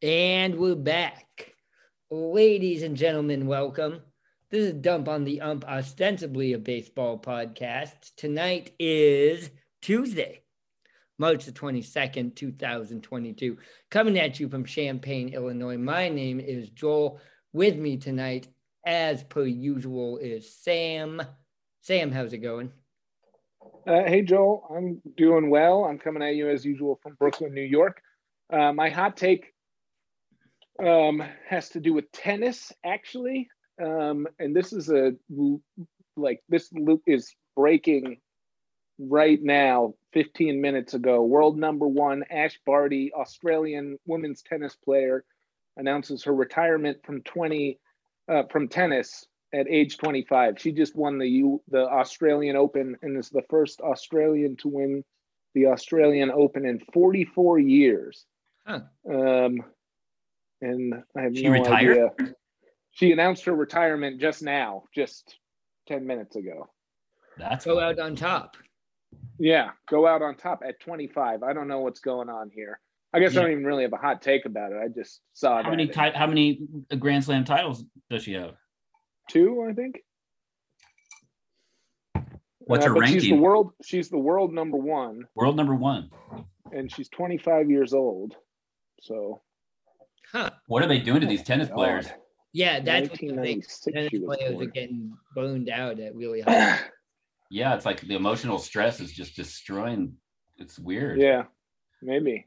And we're back. Ladies and gentlemen, welcome. This is Dump on the Ump, ostensibly a baseball podcast. Tonight is Tuesday, March the 22nd, 2022. Coming at you from Champaign, Illinois. My name is Joel. With me tonight, as per usual, is Sam. Sam, how's it going? Uh, hey, Joel. I'm doing well. I'm coming at you as usual from Brooklyn, New York. Uh, my hot take um, has to do with tennis, actually. Um, and this is a like this loop is breaking right now, 15 minutes ago. World number one, Ash Barty, Australian women's tennis player, announces her retirement from 20 uh, from tennis at age 25. She just won the U, the Australian Open and is the first Australian to win the Australian Open in 44 years. Huh. Um, and I have She no retired? idea. She announced her retirement just now, just 10 minutes ago. That's Go out on top. Yeah, go out on top at 25. I don't know what's going on here. I guess I don't even really have a hot take about it. I just saw how many ti- how many Grand Slam titles does she have? two, I think. What's Uh, her but She's the world. She's the world number one, World number one. and she's 25 years old. So Huh. What are they doing to these tennis God. players? Yeah, that's what the thing. Tennis she was players are getting boned out at really high. Yeah, it's like the emotional stress is just destroying. It's weird. yeah, maybe.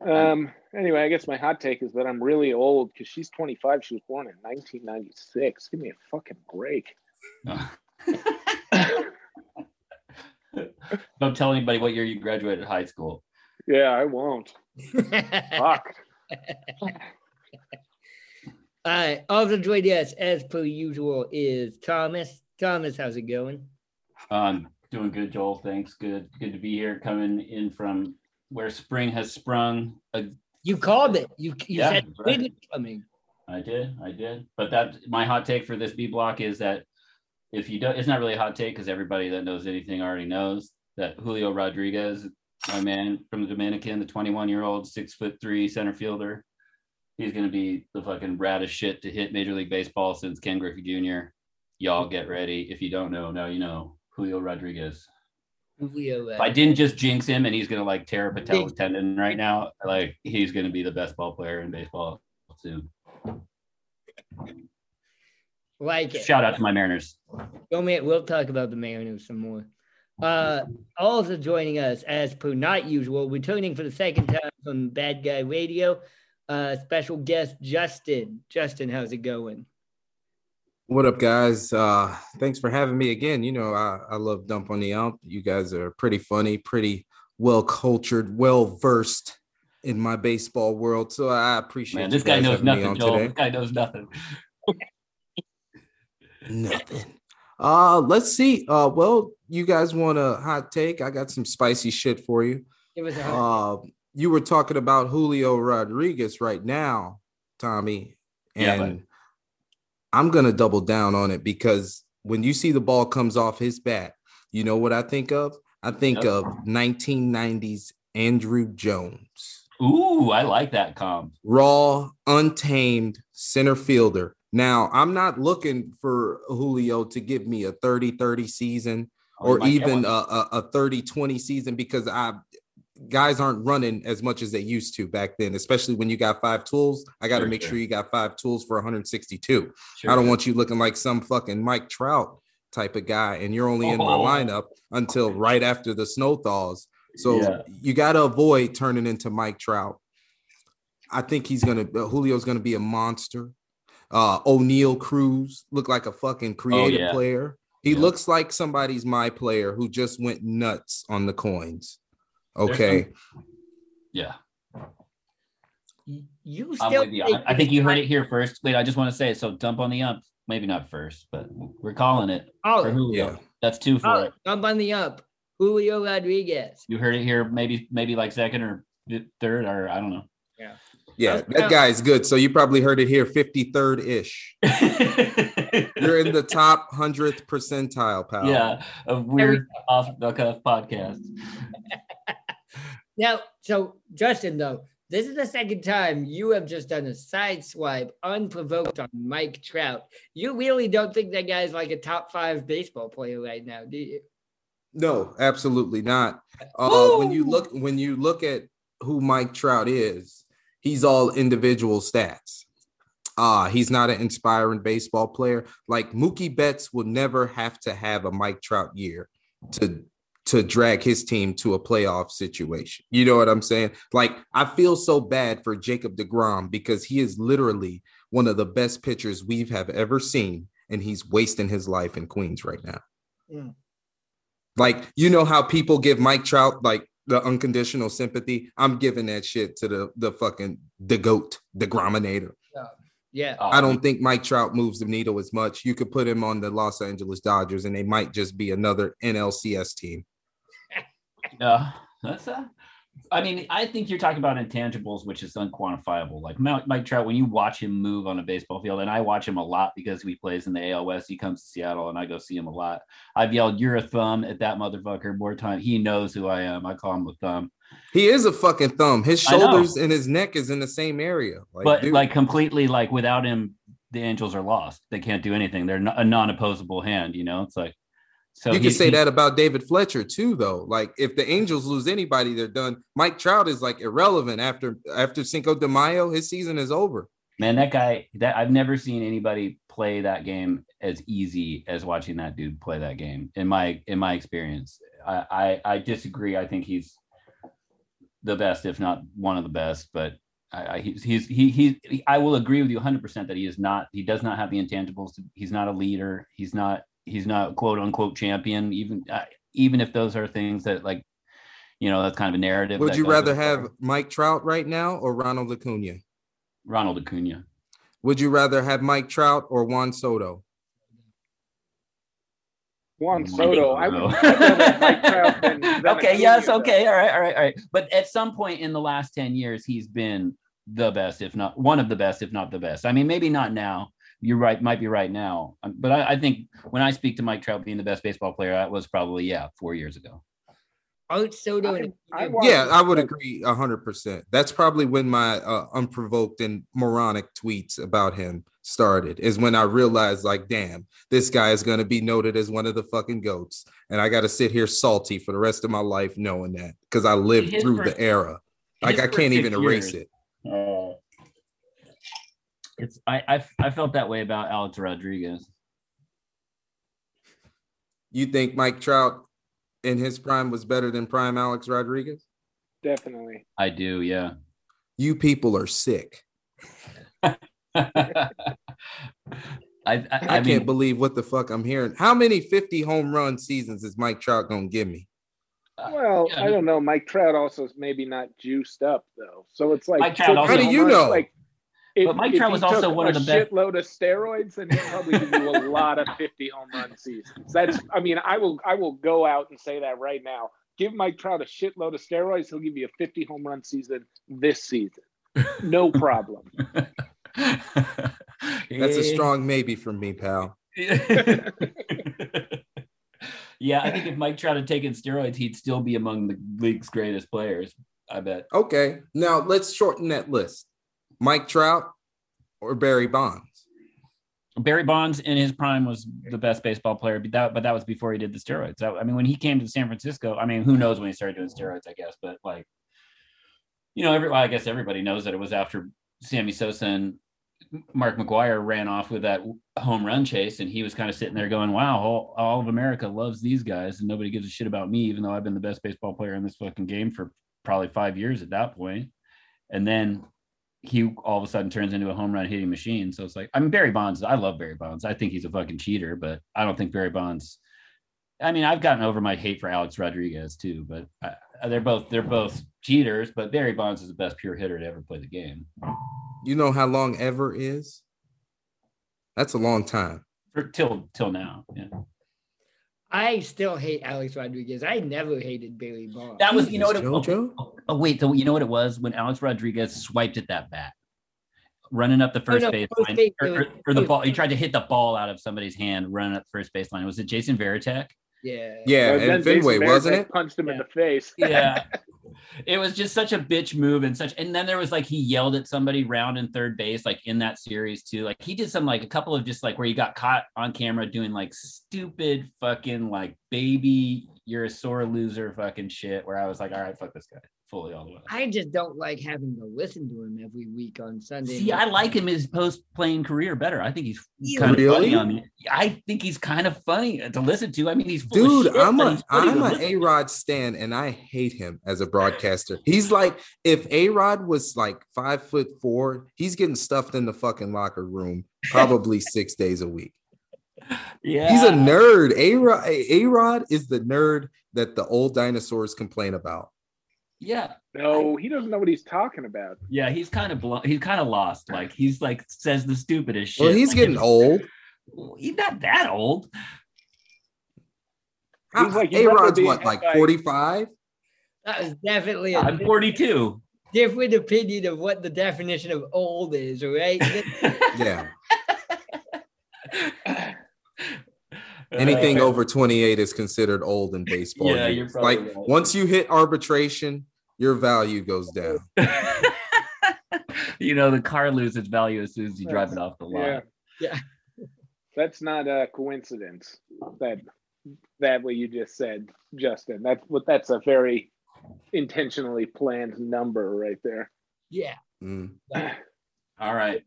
Um. Anyway, I guess my hot take is that I'm really old because she's 25. She was born in 1996. Give me a fucking break. Don't tell anybody what year you graduated high school. Yeah, I won't. Fuck. All right. Also joining us as per usual is Thomas. Thomas, how's it going? Um, doing good, Joel. Thanks. Good, good to be here. Coming in from where spring has sprung. Uh, You called it. You you Yeah, said right. is coming. I did, I did. But that my hot take for this B block is that if you don't, it's not really a hot take because everybody that knows anything already knows that Julio Rodriguez, my man from the Dominican, the 21 year old, six foot three center fielder, he's going to be the fucking raddest shit to hit Major League Baseball since Ken Griffey Jr. Y'all get ready. If you don't know, now you know Julio Rodriguez. Julio, If I didn't just jinx him and he's going to like tear a patella tendon right now, like he's going to be the best ball player in baseball soon. like it. Shout out to my Mariners. Go man, we'll talk about the Mariners some more. Uh, also joining us as per not usual, returning for the second time from Bad Guy Radio, uh, special guest Justin. Justin, how's it going? What up, guys? Uh, thanks for having me again. You know, I, I love Dump on the Ump. You guys are pretty funny, pretty well cultured, well versed in my baseball world. So I appreciate Man, this guy guys knows having me nothing, on Joel. today. This guy knows nothing. Nothing. Uh, let's see. Uh, well, you guys want a hot take? I got some spicy shit for you. Give us a hug. Uh, you were talking about Julio Rodriguez right now, Tommy, Yeah, and I'm gonna double down on it because when you see the ball comes off his bat, you know what I think of? I think Yep. of 1990s Andruw Jones, Ooh, I like that comp. raw, untamed center fielder. Now, I'm not looking for Julio to give me a 30-30 season Oh, or even a, a, a 30-20 season because I guys aren't running as much as they used to back then, especially when you got five tools. I got to Sure, make sure. sure you got five tools for 162. Sure. I don't want you looking like some fucking Mike Trout type of guy, and you're only in my Oh. lineup until right after the snow thaws. So Yeah. you got to avoid turning into Mike Trout. I think he's gonna uh, Julio's gonna be a monster. Uh, Oneil Cruz looked like a fucking creative Oh, yeah. player. He Yeah. looks like somebody's my player who just went nuts on the coins. There's Okay, Yeah, You I'm still with you. I, I think you heard it here first. Wait, I just want to say so. Dump on the ump. Maybe not first, but we're calling it Oh, for Julio. yeah. That's two for oh, it. jump on the ump. Julio Rodriguez. You heard it here. Maybe maybe like second or third, or I don't know. Yeah, Yeah, that guy's good. So you probably heard it here, 53rd ish. You're in the top hundredth percentile, pal. yeah, of weird off the cuff podcasts. Now, so Justin, though, this is the second time you have just done a side swipe unprovoked on Mike Trout. You really don't think that guy's like a top five baseball player right now, do you? No, absolutely not. Uh, when you look when you look at who Mike Trout is, he's all individual stats. Ah, he's not an inspiring baseball player. Like Mookie Betts will never have to have a Mike Trout year to to drag his team to a playoff situation. You know what I'm saying? Like I feel so bad for Jacob DeGrom because he is literally one of the best pitchers we've have ever seen and he's wasting his life in Queens right now. Like you know how people give Mike Trout like the unconditional sympathy. I'm giving that shit to the the fucking the goat, the grominator. Yeah. Oh, I don't think Mike Trout moves the needle as much. You could put him on the Los Angeles Dodgers, and they might just be another NLCS team. Yeah, that's a. I mean, I think you're talking about intangibles, which is unquantifiable. Like Mike, Mike Trout, when you watch him move on a baseball field, and I watch him a lot because he plays in the AL West. He comes to Seattle, and I go see him a lot. I've yelled "You're a thumb" at that motherfucker more time. He knows who I am. I call him a thumb. He is a fucking thumb. His shoulders and his neck is in the same area. Like, but dude, like completely, like without him, the Angels are lost. They can't do anything. They're a non-opposable hand. You know, it's like so. you can say that about David Fletcher too, though. Like, if the Angels lose anybody, they're done. Mike Trout is like irrelevant after after Cinco de Mayo. His season is over. Man, that guy. That I've never seen anybody play that game as easy as watching that dude play that game. In my in my experience, I I, I disagree. I think he's the best, if not one of the best. But I, I he's he's he he. I will agree with you 100 percent that he is not. He does not have the intangibles. He's not a leader. He's not. He's not quote unquote champion. Even uh, even if those are things that like, you know, that's kind of a narrative. Would you rather with have Mike Trout right now or Ronald Acuna? Ronald Acuna? Would you rather have Mike Trout or Juan Soto? Juan Soto. I would. I'd rather have Mike Trout than, than okay, Acuna, yes, though. okay, all right, all right, all right. But at some point in the last 10 years, he's been the best, if not one of the best, if not the best. I mean, maybe not now. You're right, might be right now. Um, But I, I think when I speak to Mike Trout being the best baseball player, that was probably, yeah, four years ago. Aren't Soto and I- I Yeah, I would agree hundred percent. That's probably when my uh, unprovoked and moronic tweets about him started. Is when I realized, like, damn, this guy is going to be noted as one of the fucking goats, and I got to sit here salty for the rest of my life knowing that because I lived His through first- the era. Like, I can't even erase years, it. Uh, it's I, I I felt that way about Alex Rodriguez. You think Mike Trout in his prime was better than prime Alex Rodriguez? Definitely. I do, yeah. You people are sick. I I, I, I, I can't mean, believe what the fuck I'm hearing. How many 50 home run seasons is Mike Trout gonna give me? Uh, well, yeah, I don't know. Mike Trout also is maybe not juiced up though, so it's like. Mike Trout fifty also- How do you know? Like, if, But Mike Trout was also one of the best- shitload of steroids, then he'll probably give you a lot of fifty home run seasons. That's. I mean, I will. I will go out and say that right now. Give Mike Trout a shitload of steroids, he'll give you a fifty home run season this season. No problem. That's a eh. strong maybe from me, pal. yeah, I think if Mike Trout had taken steroids, he'd still be among the league's greatest players. I bet. Okay, now let's shorten that list. Mike Trout or Barry Bonds? Barry Bonds in his prime was the best baseball player, but that, but that was before he did the steroids. So, I mean, when he came to San Francisco, I mean, who knows when he started doing steroids, I guess, but like, you know, every, I guess everybody knows that it was after Sammy Sosa and Mark McGwire ran off with that home run chase, and he was kind of sitting there going, "Wow, all, all of America loves these guys, and nobody gives a shit about me, even though I've been the best baseball player in this fucking game for probably five years at that point." And then he all of a sudden turns into a home run hitting machine. So it's like, I mean, Barry Bonds, I love Barry Bonds. I think he's a fucking cheater, but I don't think Barry Bonds. I mean, I've gotten over my hate for Alex Rodriguez too, but I, they're both they're both cheaters. But Barry Bonds is the best pure hitter to ever play the game You know how long ever is? That's a long time. for till till now. Yeah. I still hate Alex Rodriguez. I never hated Barry Bonds. That was, you know what? It, JoJo? Oh, oh, oh, wait, so you know what it was when Alex Rodriguez swiped at that bat, running up the oh, first no, base first line, or, or- or the ball. He tried to hit the ball out of somebody's hand, running up the first baseline. Was it Jason Varitek? Yeah. Yeah, And then and Fenway, Jason wasn't it? Punched him in the face. Yeah. it was just such a bitch move and such and then there was like he yelled at somebody round in third base like in that series too like he did some like a couple of just like where he got caught on camera doing like stupid fucking like baby you're a sore loser fucking shit where i was like all right fuck this guy fully all the way I just don't like having to listen to him every week on Sunday. See, I like him his post playing career better. I think he's You kind of funny on the. I think he's kind of funny to listen to. I mean, he's Dude, shit, I'm but a he's funny I'm to a A Rod stan, and I hate him as a broadcaster. He's like if A Rod was like five foot four, he's getting stuffed in the fucking locker room probably six days a week. Yeah, He's a nerd. A Rod A Rod is the nerd that the old dinosaurs complain about. Yeah. No, he doesn't know what he's talking about. Yeah, he's kind of blo- he's kind of lost. Like he's like says the stupidest shit. Well, he's Like, getting if- old. He's not that old. Ah, he's like, you A Rod's what, like 45? That was definitely a I'm 42. different opinion of what the definition of old is, right? Yeah. Anything over 28 is considered old in baseball. Yeah, years. you're probably like right. once you hit arbitration, your value goes down. you know, the car loses value as soon as you drive it off the lot. Yeah. Yeah. That's not a coincidence. That that what you just said, Justin. That's what that's a very intentionally planned number right there. yeah. Mm. All right.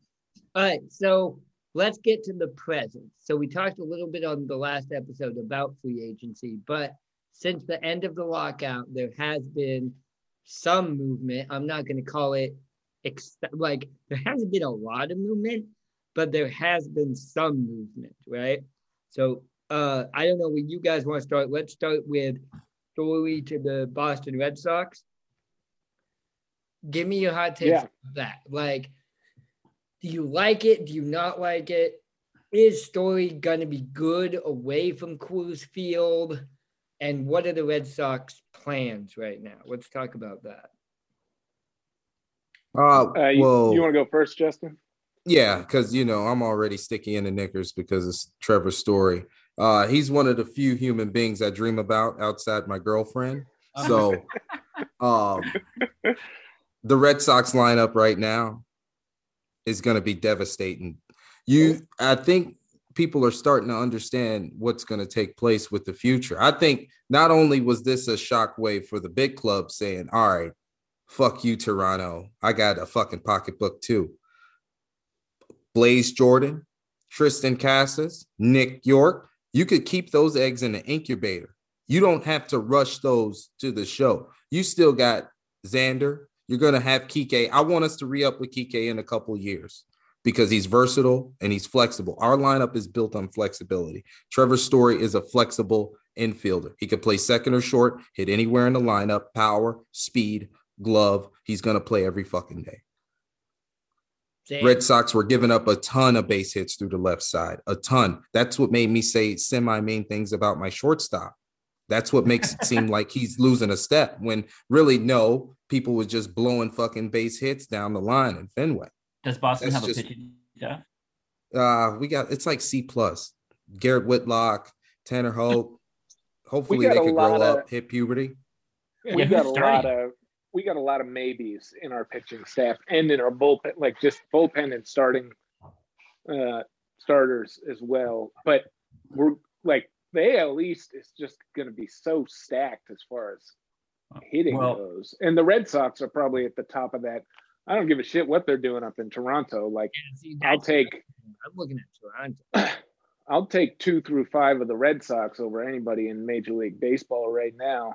All right, so let's get to the present. So we talked a little bit on the last episode about free agency, but since the end of the lockout, there has been some movement. I'm not going to call it ex- like there hasn't been a lot of movement, but there has been some movement, right? So uh, I don't know where you guys want to start. Let's start with Story to the Boston Red Sox. Give me your hot takes Yeah. on that. Like, do you like it? Do you not like it? Is Story going to be good away from Coors Field? And what are the Red Sox plans right now? Let's talk about that. Uh, Uh, you, well, you want to go first, Justin? yeah, because you know I'm already sticky in the knickers because it's Trevor's story. Uh, he's one of the few human beings I dream about outside my girlfriend. So, um, the Red Sox lineup right now is going to be devastating. You, I think people are starting to understand what's going to take place with the future. I think not only was this a shockwave for the big club saying, "All right, fuck you, Toronto, I got a fucking pocketbook too." Blaze Jordan, Triston Casas, Nick Yorke, you could keep those eggs in the incubator. You don't have to rush those to the show. You still got Xander. You're going to have Kike. I want us to re up with Kike in a couple years because he's versatile and he's flexible. Our lineup is built on flexibility. Trevor Story is a flexible infielder. He could play second or short, hit anywhere in the lineup, power, speed, glove. He's going to play every fucking day. Sam, Red Sox were giving up a ton of base hits through the left side, a ton. That's what made me say semi mean things about my shortstop. That's what makes it seem like he's losing a step when really no, people was just blowing fucking base hits down the line in Fenway. Does Boston That's have just- a pitching staff? Uh, we got it's like C plus. Garrett Whitlock, Tanner Houck. Hopefully they a could grow lot up, hit puberty. we Yeah, got who's a lot of we got a lot of maybes in our pitching staff and in our bullpen, like just bullpen and starting uh starters as well. But we're like the at least is just going to be so stacked as far as hitting Well- goes, and the Red Sox are probably at the top of that. I don't give a shit what they're doing up in Toronto. Like see, I'll take I'm looking at Toronto. I'll take two through five of the Red Sox over anybody in Major League Baseball right now.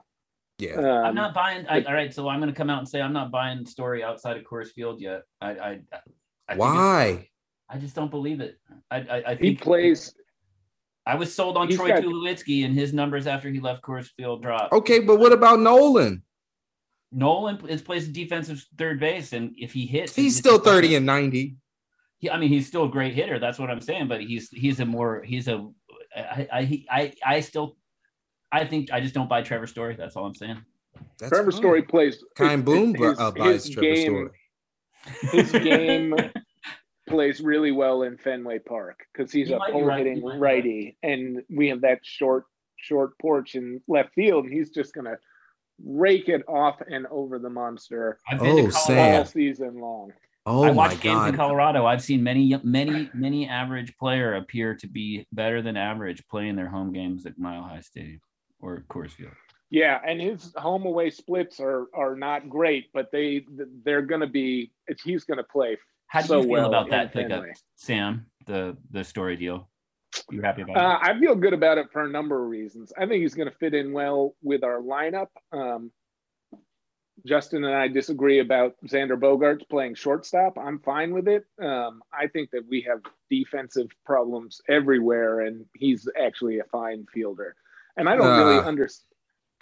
Yeah. Um, I'm not buying. I, all right, so I'm going to come out and say I'm not buying the Story outside of Coors Field yet. I, I, I think Why? I just don't believe it. I, I, I He think plays. I was sold on he's Troy got- Tulowitzki and his numbers after he left Coors Field dropped. Okay, but what about Nolan? Nolan is plays defensive third base, and if he hits, He's he- still 30 and 90. He, I mean, he's still a great hitter. That's what I'm saying. But he's he's a more he's a I I he- I, I still I think I just don't buy Trevor Story. That's all I'm saying. That's Trevor fine. Story plays. Kind his- Boom his- uh, buys his Trevor game- Story. His game plays really well in Fenway Park because he's He a might be pull right. hitting He might righty, and we have that short, short porch in left field, and he's just gonna rake it off and over the monster I've been Oh, to Sam. all season long. Oh I my watched games in! Colorado. I've seen many, many, many average player appear to be better than average playing their home games at Mile High Stadium or Coors Field. Yeah, and his home away splits are are not great, but they they're gonna be. It's, he's gonna play. How do so you feel well about that pickup, Fenway. Sam? The the Story deal. You happy about Uh, I feel good about it for a number of reasons. I think he's going to fit in well with our lineup. Um, Justin and I disagree about Xander Bogaerts playing shortstop. I'm fine with it. Um, I think that we have defensive problems everywhere, and he's actually a fine fielder. And I don't really Ah. understand.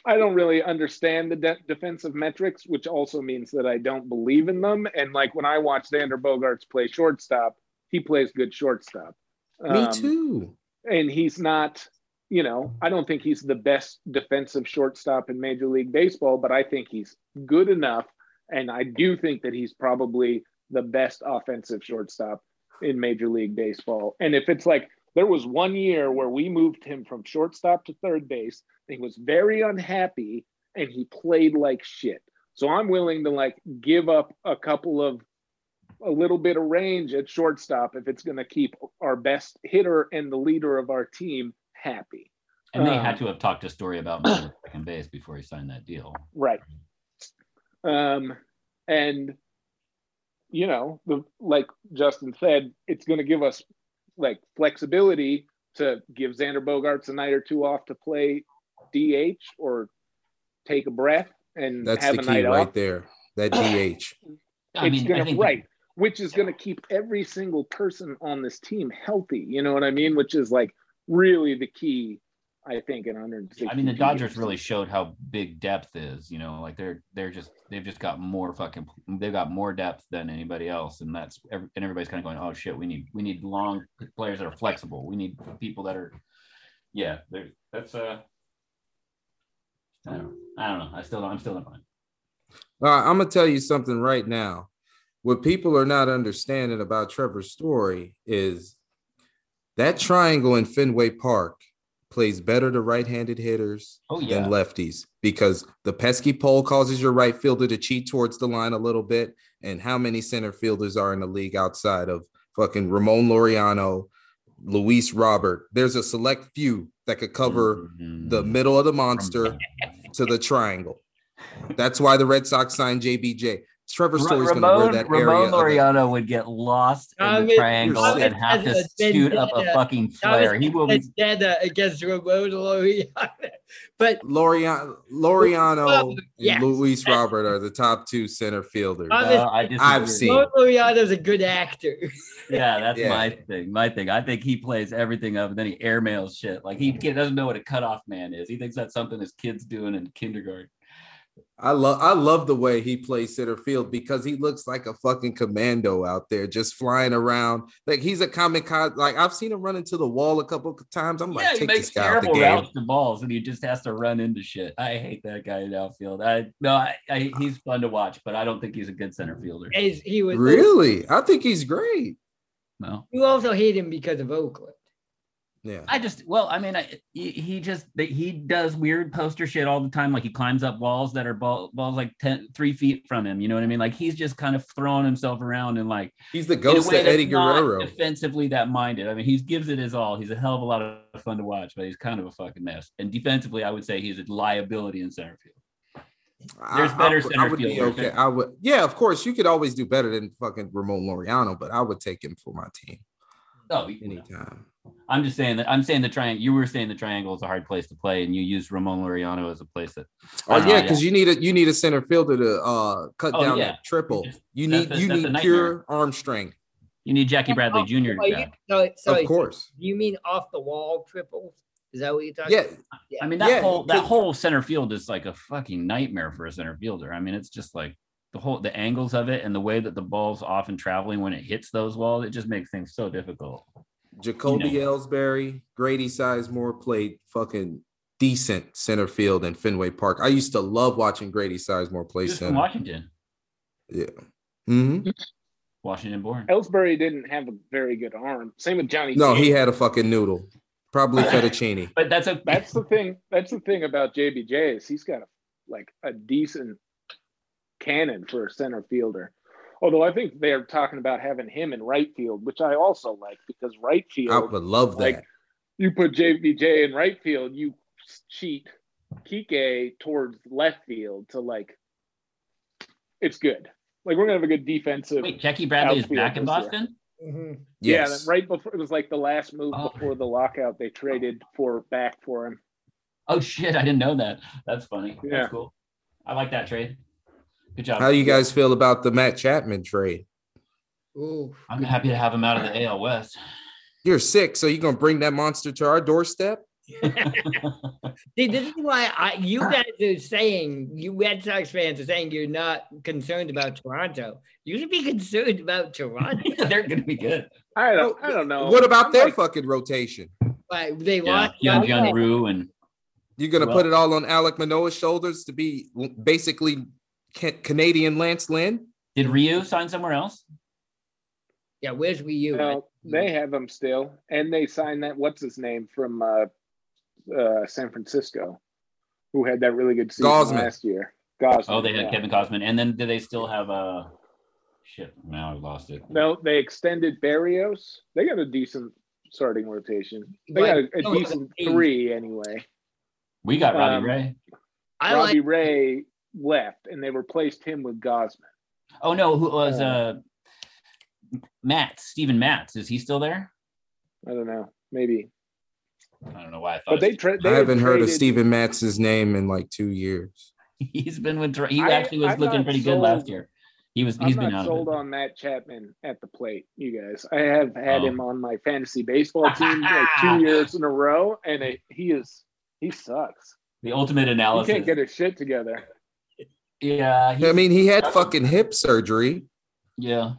I don't really understand the de- defensive metrics, which also means that I don't believe in them. And like when I watch Xander Bogaerts play shortstop, he plays good shortstop. Me Um, too. and he's not you know i don't think he's the best defensive shortstop in major league baseball but i think he's good enough and i do think that he's probably the best offensive shortstop in major league baseball and if it's like there was one year where we moved him from shortstop to third base he was very unhappy and he played like shit so i'm willing to like give up a couple of a little bit of range at shortstop if it's going to keep our best hitter and the leader of our team happy. And they um, had to have talked to Story about second base before he signed that deal. Right. Um, and you know, the like Justin said, it's going to give us like flexibility to give Xander Bogaerts a night or two off to play DH or take a breath and That's have the a key night right off. there. That DH. I it's mean, gonna think right, which is gonna keep every single person on this team healthy. You know what I mean? Which is like really the key, I think, in 160. I mean, the Dodgers games. really showed how big depth is. You know, like they're they're just they've just got more fucking they've got more depth than anybody else, and that's every, and everybody's kind of going, oh shit, we need we need long players that are flexible. We need people that are, yeah, that's uh, I don't know. I don't know. I still don't. I'm still not fine. All right, I'm gonna tell you something right now. What people are not understanding about Trevor's story is that triangle in Fenway Park plays better to right-handed hitters Oh yeah, than lefties because the pesky pole causes your right fielder to cheat towards the line a little bit. And how many center fielders are in the league outside of fucking Ramon Laureano, Luis Robert? There's a select few that could cover Mhm. the middle of the monster to the triangle. That's why the Red Sox signed JBJ. Trevor Story's going to wear that Ramon area. of the- Laureano would get lost in Thomas- the triangle Thomas and have to has a shoot up a fucking flare. He will be Vendetta against Ramon Laureano. But Laureano, Laureano and yes. Luis Robert are the top two center fielders. Uh, Uh, I disagree. I've seen- Ramon Laureano's a good actor. Yeah, that's Yeah. my thing. My thing. I think he plays everything up, and then he airmails shit. Like he doesn't know what a cutoff man is. He thinks that's something his kids doing in kindergarten. I love I love the way he plays center field because he looks like a fucking commando out there just flying around. Like he's a comic like I've seen him run into the wall a couple of times. I'm like, yeah, he take makes this guy out the terrible game. routes to balls, and he just has to run into shit. I hate that guy in outfield. I no, I, I he's fun to watch, but I don't think he's a good center fielder. As he was Really? I think he's great. No, You also hate him because of Oakland. Yeah. I just well, I mean, I, he, just he does weird poster shit all the time. Like he climbs up walls that are ball, balls like 10, three feet from him. You know what I mean? Like he's just kind of throwing himself around and like He's the ghost of Eddie Guerrero. defensively that minded. I mean, he gives it his all. He's a hell of a lot of fun to watch, but he's kind of a fucking mess. And defensively, I would say he's a liability in center field. There's I- better I, would- I center would be okay. I would, yeah, of course, you could always do better than fucking Ramon Laureano, but I would take him for my team Oh, anytime. I'm just saying that I'm saying the triangle. You were saying the triangle is a hard place to play, and you used Ramon Laureano as a place that. Oh don't yeah, because you need a you need a center fielder to uh cut Oh, down yeah. that triple. Just- You need a- you need pure arm strength, You need Jackie Bradley Oh, Jr. oh, you- back. sorry, sorry, of course. You mean off the wall triples? Is that what you're talking about? Yeah, I mean, that Yeah, whole that whole center field is like a fucking nightmare for a center fielder. I mean, it's just like the whole the angles of it and the way that the ball's often traveling when it hits those walls. It just makes things so difficult. Jacoby You Ellsbury, Grady Sizemore played fucking decent center field in Fenway Park. I used to love watching Grady Sizemore play He's from center. Washington, Yeah. hmm Washington born. Ellsbury didn't have a very good arm. Same with Johnny. No, he had a fucking noodle. Probably fettuccine. But that's a That's the thing. That's the thing about JBJ is he's got a, like a decent cannon for a center fielder. Although I think they're talking about having him in right field, which I also like because right field. I would love that. like you put JBJ in right field, you cheat Kike towards left field to like it's good. Like we're gonna have a good defensive. wait. Jackie Bradley is back in this year. Boston. Mhm. Yeah, right before it was like the last move Oh. before the lockout. They traded for back for him. Oh shit! I didn't know that. That's funny. Yeah. That's cool. I like that trade. Good job. How do you guys feel about the Matt Chapman trade? Ooh, I'm happy to have him out of the AL West. You're sick, so you're gonna bring that monster to our doorstep? See, this is why I you guys are saying you Red Sox fans are saying you're not concerned about Toronto. You should be concerned about Toronto. They're gonna be good. I don't. I don't know. What about I'm their like- fucking rotation? Like they Yeah, lost. Young Young Jun Ryu and You're gonna Well- put it all on Alek Manoah's shoulders to be basically ca- Canadian Lance Lynn? did Ryu sign somewhere else? Yeah, where's Ryu? No, they have him still, and they signed that. What's his name from uh, uh, San Francisco, who had that really good season Gausman. last year. Gausman. Oh, they had yeah. Kevin Gausman, and then do they still have uh shit? Now I lost it. No, they extended Berrios. They got a decent starting rotation. They got a, a But- decent three anyway. We got Robbie Um, Ray. I Robbie like Ray left, and they replaced him with Gausman. Oh no, who was uh, uh Matt Stephen Matz? Is he still there? I don't know, maybe, I don't know why I thought but they, tra- they I haven't heard of traded- Steven Matz's name in like two years. he's been with. Tor- He I- actually was I'm looking not pretty good last year. He was. I'm He's been not out. sold Of it. on Matt Chapman at the plate, you guys. I have had Oh. him on my fantasy baseball team like two years in a row, and it, he is he sucks. The ultimate He analysis. can't get his shit together. Yeah, I mean, he had fucking hip surgery. yeah,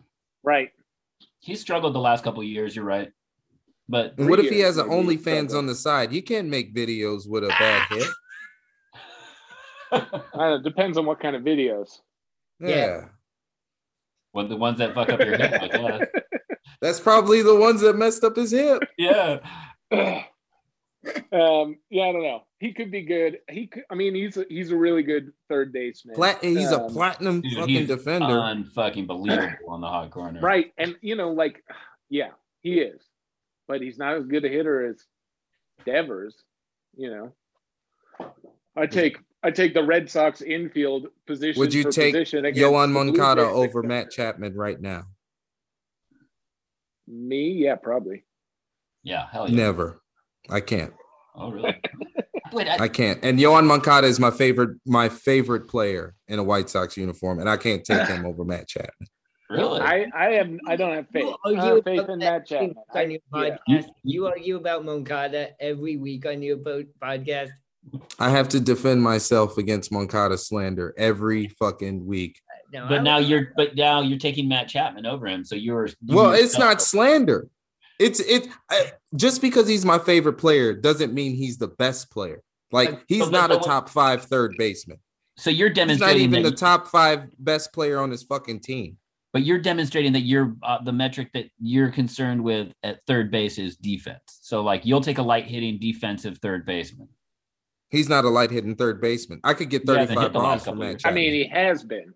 Right. he struggled the last couple of years. You're right, but And what if he has an maybe, OnlyFans on the side? You can't make videos with a bad hip. Uh, I don't know, depends on what kind of videos. Yeah. Yeah. well, the ones that fuck up your hip, I guess. That's probably the ones that messed up his hip. Yeah, um, yeah, I don't know. He could be good. He could. I mean, he's a, he's a really good third baseman. Plat- he's a Um, platinum Dude, fucking he's defender. unfucking believable on the hot corner. Right, and you know, like, yeah, he is, but he's not as good a hitter as Devers. You know, I take I take the Red Sox infield position. Would you for take position against Yoán Moncada Jays. over Matt Chapman right now? Me, yeah, probably. Yeah, hell yeah. Never. I can't. Oh really? Wait, I, I can't. And Yoán Moncada is my favorite, my favorite player in a White Sox uniform, and I can't take him over Matt Chapman. really? I I am I don't have faith. You I don't have faith in that Matt Chapman. on I, your yeah. podcast. You argue about Moncada every week on your podcast. I have to defend myself against Moncada slander every fucking week. No, but I now you're but now you're taking Matt Chapman over him. So you're you Well, it's not slander. It's it I, just because he's my favorite player doesn't mean he's the best player. Like he's not a top five third baseman. So you're He's not demonstrating even that, the top five best player on his fucking team. but you're demonstrating that you're uh, the metric that you're concerned with at third base is defense. So like you'll take a light hitting defensive third baseman. He's not a light hitting third baseman. I could get 35 hit the from couple Matt years. I mean, he has been.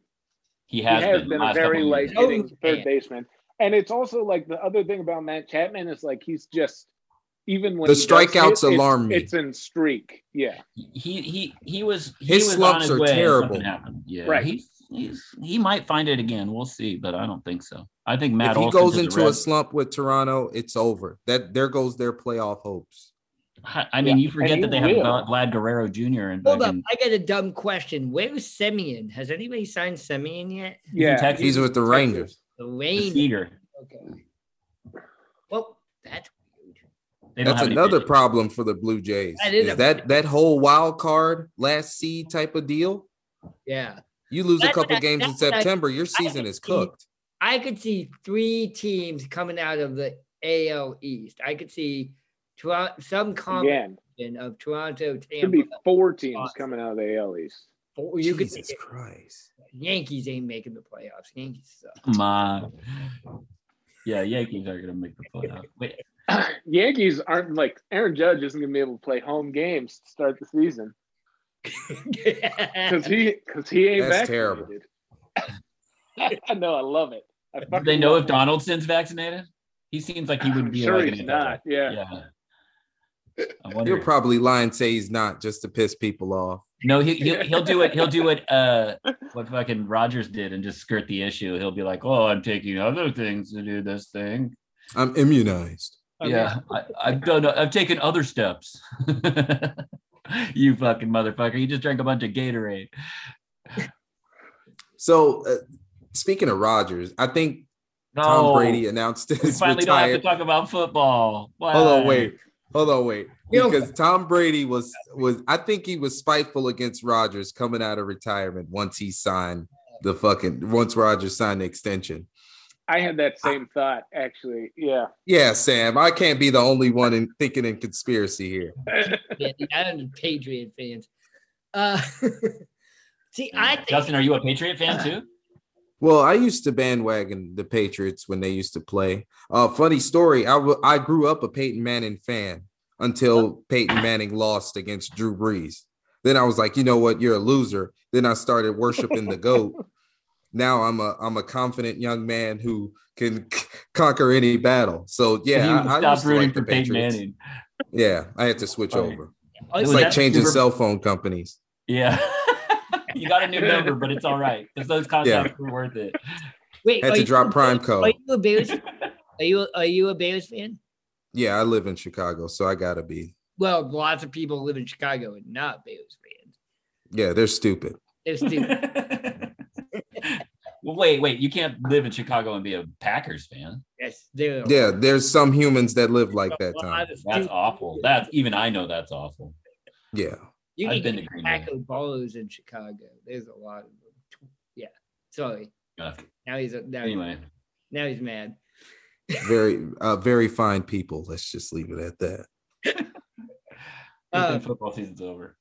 He has, he has been, been, a very couple light. Oh, hitting third baseman. And it's also like the other thing about Matt Chapman is like he's just even when The strikeouts hit, alarm it's, me. It's in streak. Yeah. He he he was he His was slumps on his are way. terrible. Yeah, Right. He's, he's he might find it again. We'll see, but I don't think so. I think Matt if he Olson goes into a Reds- slump with Toronto, it's over. That there goes their playoff hopes. I I mean, Yeah, you forget that he they have will. Vlad Guerrero Jr. and Hold up, I got a dumb question. Where's Semien? Has anybody signed Semien yet? Yeah. Texas. He's with the Texas. Rangers. The the Rain. Seager. Okay. Well, that's weird. That's another pitching. problem for the Blue Jays. That is Is a- that that whole wild card last seed type of deal? Yeah. You lose a couple what I- games in that's what I- September, your season can is see- cooked. I could see three teams coming out of the AL East. I could see Toronto, some Again, combination of Toronto, could be four teams Boston. coming out of the AL East. Or you could Jesus Christ. Yankees ain't making the playoffs. Yankees suck. Come on. Yeah, Yankees are gonna make the playoffs. Wait, Yankees aren't like Aaron Judge isn't going to be able to play home games to start the season because he because he ain't That's terrible. vaccinated. I know, I love it. I do they know if it. Donaldson's vaccinated? He seems like he would I'm be sure like he's an not. Yeah. Yeah. I wonder. He'll probably lie and say he's not just to piss people off. No, he, he'll he'll do it. He'll do it. Uh, what fucking Rodgers did, and just skirt the issue. He'll be like, "Oh, I'm taking other things to do this thing." I'm immunized. Yeah, I, I've done. I've taken other steps. you fucking motherfucker! You just drank a bunch of Gatorade. So, uh, speaking of Rodgers, I think No, Tom Brady announced We his finally don't have to talk about football. Hold on, wait. Hold on, wait. Yo. Because Tom Brady was was I think he was spiteful against Rodgers coming out of retirement once he signed the fucking once Rodgers signed the extension. I had that same thought actually. Yeah. Yeah, Sam, I can't be the only one in thinking in conspiracy here. Yeah, I don't know Patriot fans. Uh, see, I think Justin, are you a Patriot fan too? Well, I used to bandwagon the Patriots when they used to play. Uh, funny story. I w- I grew up a Peyton Manning fan until Peyton Manning lost against Drew Brees. Then I was like, you know what, you're a loser. Then I started worshiping the goat. Now I'm a I'm a confident young man who can c- conquer any battle. So yeah, I, I stopped rooting like the for Peyton Patriots. Manning. Yeah, I had to switch Right. over. It's like changing Super- cell phone companies. Yeah. you got a new number, but it's all right because those contacts were worth it. wait, Had to drop Prime code. Are you a Bears? Are you are you a Bears fan? Yeah, I live in Chicago, so I gotta be. Well, lots of people live in Chicago and not Bears fans. Yeah, they're stupid. They're stupid. well, wait, wait. You can't live in Chicago and be a Packers fan. yes, they're Yeah, there's some humans that live like that, a Tom. That's awful. That's even I know that's awful. Yeah. You I've can been get to Green Bay. Paco Bolos in Chicago. There's a lot of them. Yeah. Sorry. Uh, Now he's now, Anyway, now he's mad. Very uh very fine people. Let's just leave it at that. Uh, football season's over.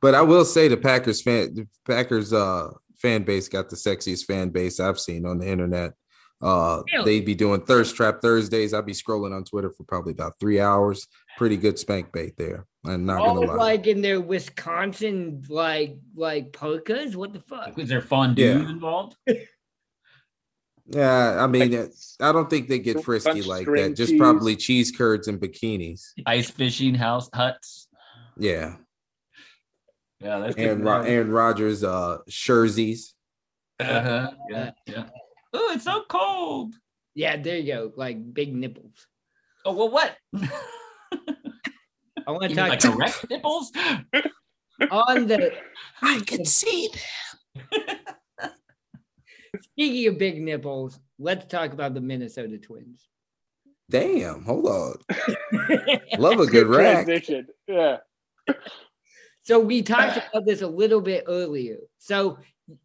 But I will say the Packers fan the Packers uh fan base got the sexiest fan base I've seen on the internet. Uh Really? they'd be doing thirst trap Thursdays. I'd be scrolling on Twitter for probably about three hours. Pretty good spank bait there. I'm not All gonna lie. like in their Wisconsin like like polkas. What the fuck? Is there fondue Yeah. involved? yeah, I mean Like, I don't think they get frisky like string that. Just cheese. probably cheese curds and bikinis. Ice fishing house huts. Yeah. Yeah, that's Aaron, Ro- Aaron Rodgers uh jerseys. Uh-huh. Yeah, yeah. Oh, it's so cold. Yeah, there you go. Like big nipples. Oh well, what? I want to talk like erect nipples? on the I can see speaking of big nipples. Let's talk about the Minnesota Twins. Damn, hold on. Love a good rack. transition. Yeah. So we talked about this a little bit earlier. So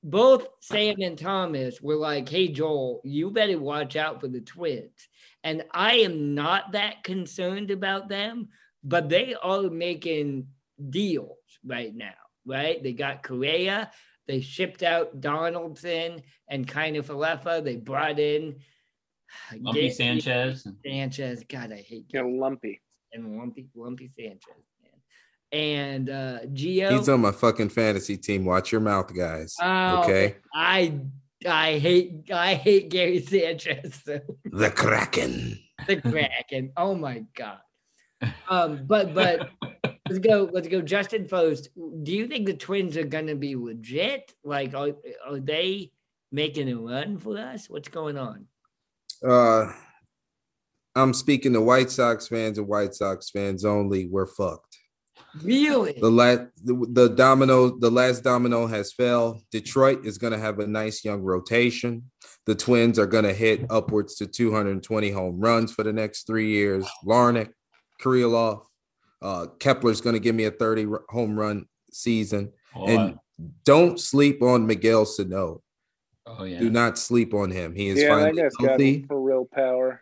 both Sam and Thomas were like, "Hey Joel, you better watch out for the Twins." And I am not that concerned about them, but they are making deals right now, right? They got Correa, they shipped out Donaldson and kind of Falefa. They brought in Lumpy Gabe Sanchez. Sanchez. God, I hate You know, lumpy. and Lumpy Lumpy Sanchez, man. And uh Gio. He's on my fucking fantasy team. Watch your mouth, guys. Oh, okay. I I hate I hate Gary Sanchez. So The Kraken. the Kraken. Oh my god. Um, but but let's go. Let's go. Justin first. Do you think the Twins are gonna be legit? Like, are are they making a run for us? What's going on? Uh I'm speaking to White Sox fans and White Sox fans only. We're fucked. Really? The last the, the domino, the last domino has fell. Detroit is gonna have a nice young rotation. The twins are gonna hit upwards to 220 home runs for the next three years. Larnach, Kirilloff, uh, Kepler's gonna give me a 30 home run season. Oh, And don't sleep on Miguel Sano. oh yeah. Do not sleep on him. He is Yeah, finally guy's got healthy. for real power.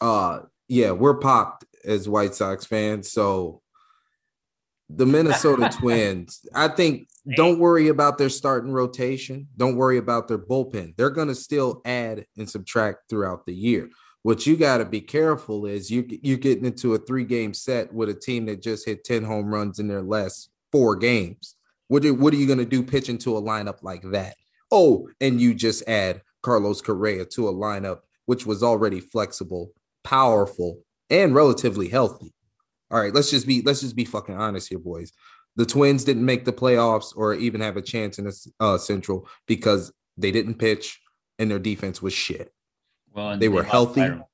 Uh, yeah, we're popped as White Sox fans. So the Minnesota Twins, I think don't worry about their starting rotation. Don't worry about their bullpen. They're going to still add and subtract throughout the year. What you got to be careful is you you're getting into a three game set with a team that just hit 10 home runs in their last four games. What are, what are you going to do pitching to a lineup like that? Oh, and you just add Carlos Correa to a lineup which was already flexible, powerful, and relatively healthy. All right, let's just be let's just be fucking honest here, boys. The Twins didn't make the playoffs or even have a chance in the uh, Central because they didn't pitch and their defense was shit. Well, and They were healthy. Byron,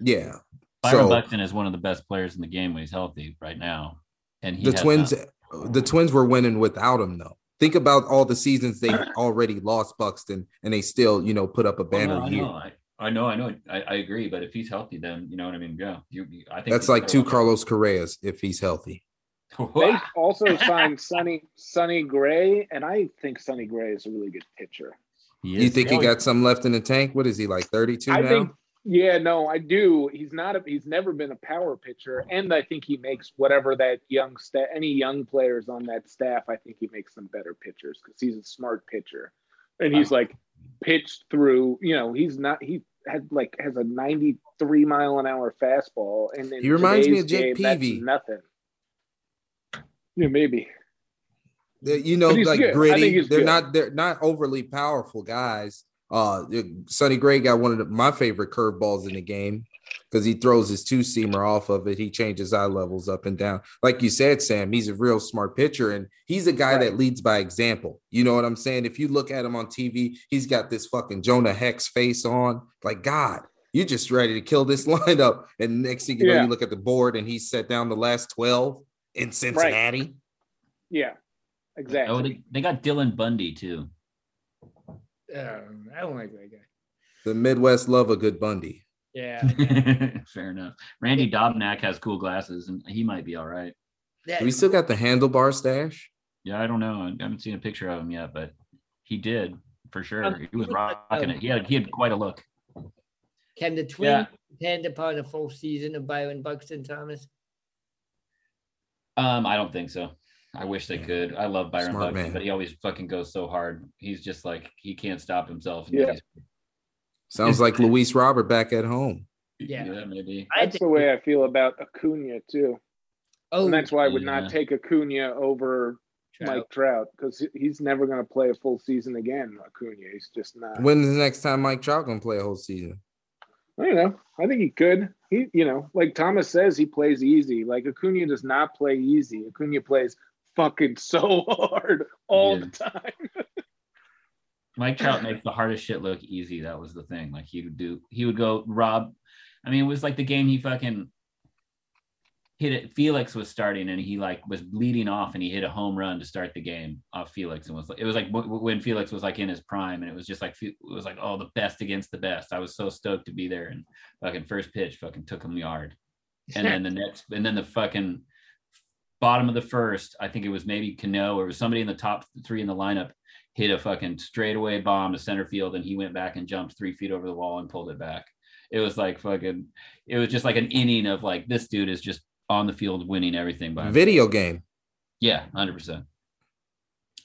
Yeah, Byron So- Buxton is one of the best players in the game when he's healthy right now. And he the Twins, not- the Twins were winning without him though. Think about all the seasons they already lost Buxton and they still, you know, put up a oh, Well, banner no, I year. know, I, I know, I know, I, I agree. But if he's healthy, then you know what I mean. Yeah, you, you- I think That's like two better. Carlos Correas if he's healthy. They also signed Sonny Sunny Gray, and I think Sonny Gray is a really good pitcher. He You is- think he got some left in the tank? What is he like 32 I now? think, yeah, no, I do. He's not. A, he's never been a power pitcher, and I think he makes whatever that young staff, any young players on that staff, I think he makes them better pitchers because he's a smart pitcher, and he's like pitched through. You know, he's not. He had like has a 93 mile an hour fastball, and in He reminds me of today's Jake game, Peavy. Nothing. Yeah, maybe. They- you know, like good. Gritty. They're good. not they're not overly powerful guys. Uh Sonny Gray got one of the, my favorite curveballs in the game because he throws his two seamer off of it. He changes eye levels up and down. Like you said, Sam, he's a real smart pitcher and he's a guy Right. that leads by example. You know what I'm saying? If you look at him on TV, he's got this fucking Jonah Hex face on. Like, God, you're just ready to kill this lineup. And next thing you know, you look at the board and he's set down the last 12 in Cincinnati. Yeah, exactly. Oh, they, they got Dylan Bundy too. Um, I don't like that guy. The Midwest love a good Bundy. Yeah. Fair enough. Randy Dobnak has cool glasses, and he might be all right. That- Do we still got the handlebar stash? Yeah, I don't know. I haven't seen a picture of him yet, but he did for sure. Um, he was rocking um, it. He had he had quite a look. Can the Twins depend upon a full season of Byron Buxton Thomas? Um, I don't think so. I wish they could. I love Byron Smart Buxton, man. but he always fucking goes so hard. He's just like he can't stop himself. Yeah. Sounds like Luis Robert back at home. Yeah. yeah, maybe. I That's the way I feel about Acuna too, Oh, and that's why I would yeah. not take Acuna over Trout. Mike Trout because he's never going to play a full season again. Acuna, he's just not. When's the next time Mike Trout gonna play a whole season? I don't know. I think he could. He, you know, like Thomas says, he plays easy. Like Acuna does not play easy. Acuna plays fucking so hard all Yeah. the time. Mike Trout makes the hardest shit look easy. That was the thing. Like he would do, he would go rob. I mean, it was like the game he fucking hit it. Felix was starting and he like was bleeding off and he hit a home run to start the game off Felix and was like, it was like w- when Felix was like in his prime and it was just like, it was like, oh, the best against the best. I was so stoked to be there and fucking first pitch fucking took him yard. And then the next, and then the fucking bottom of the first, I think it was maybe Cano or was somebody in the top three in the lineup hit a fucking straightaway bomb to center field and he went back and jumped three feet over the wall and pulled it back. It was like fucking, it was just like an inning of like, this dude is just on the field winning everything by himself. Video game. Yeah, 100%.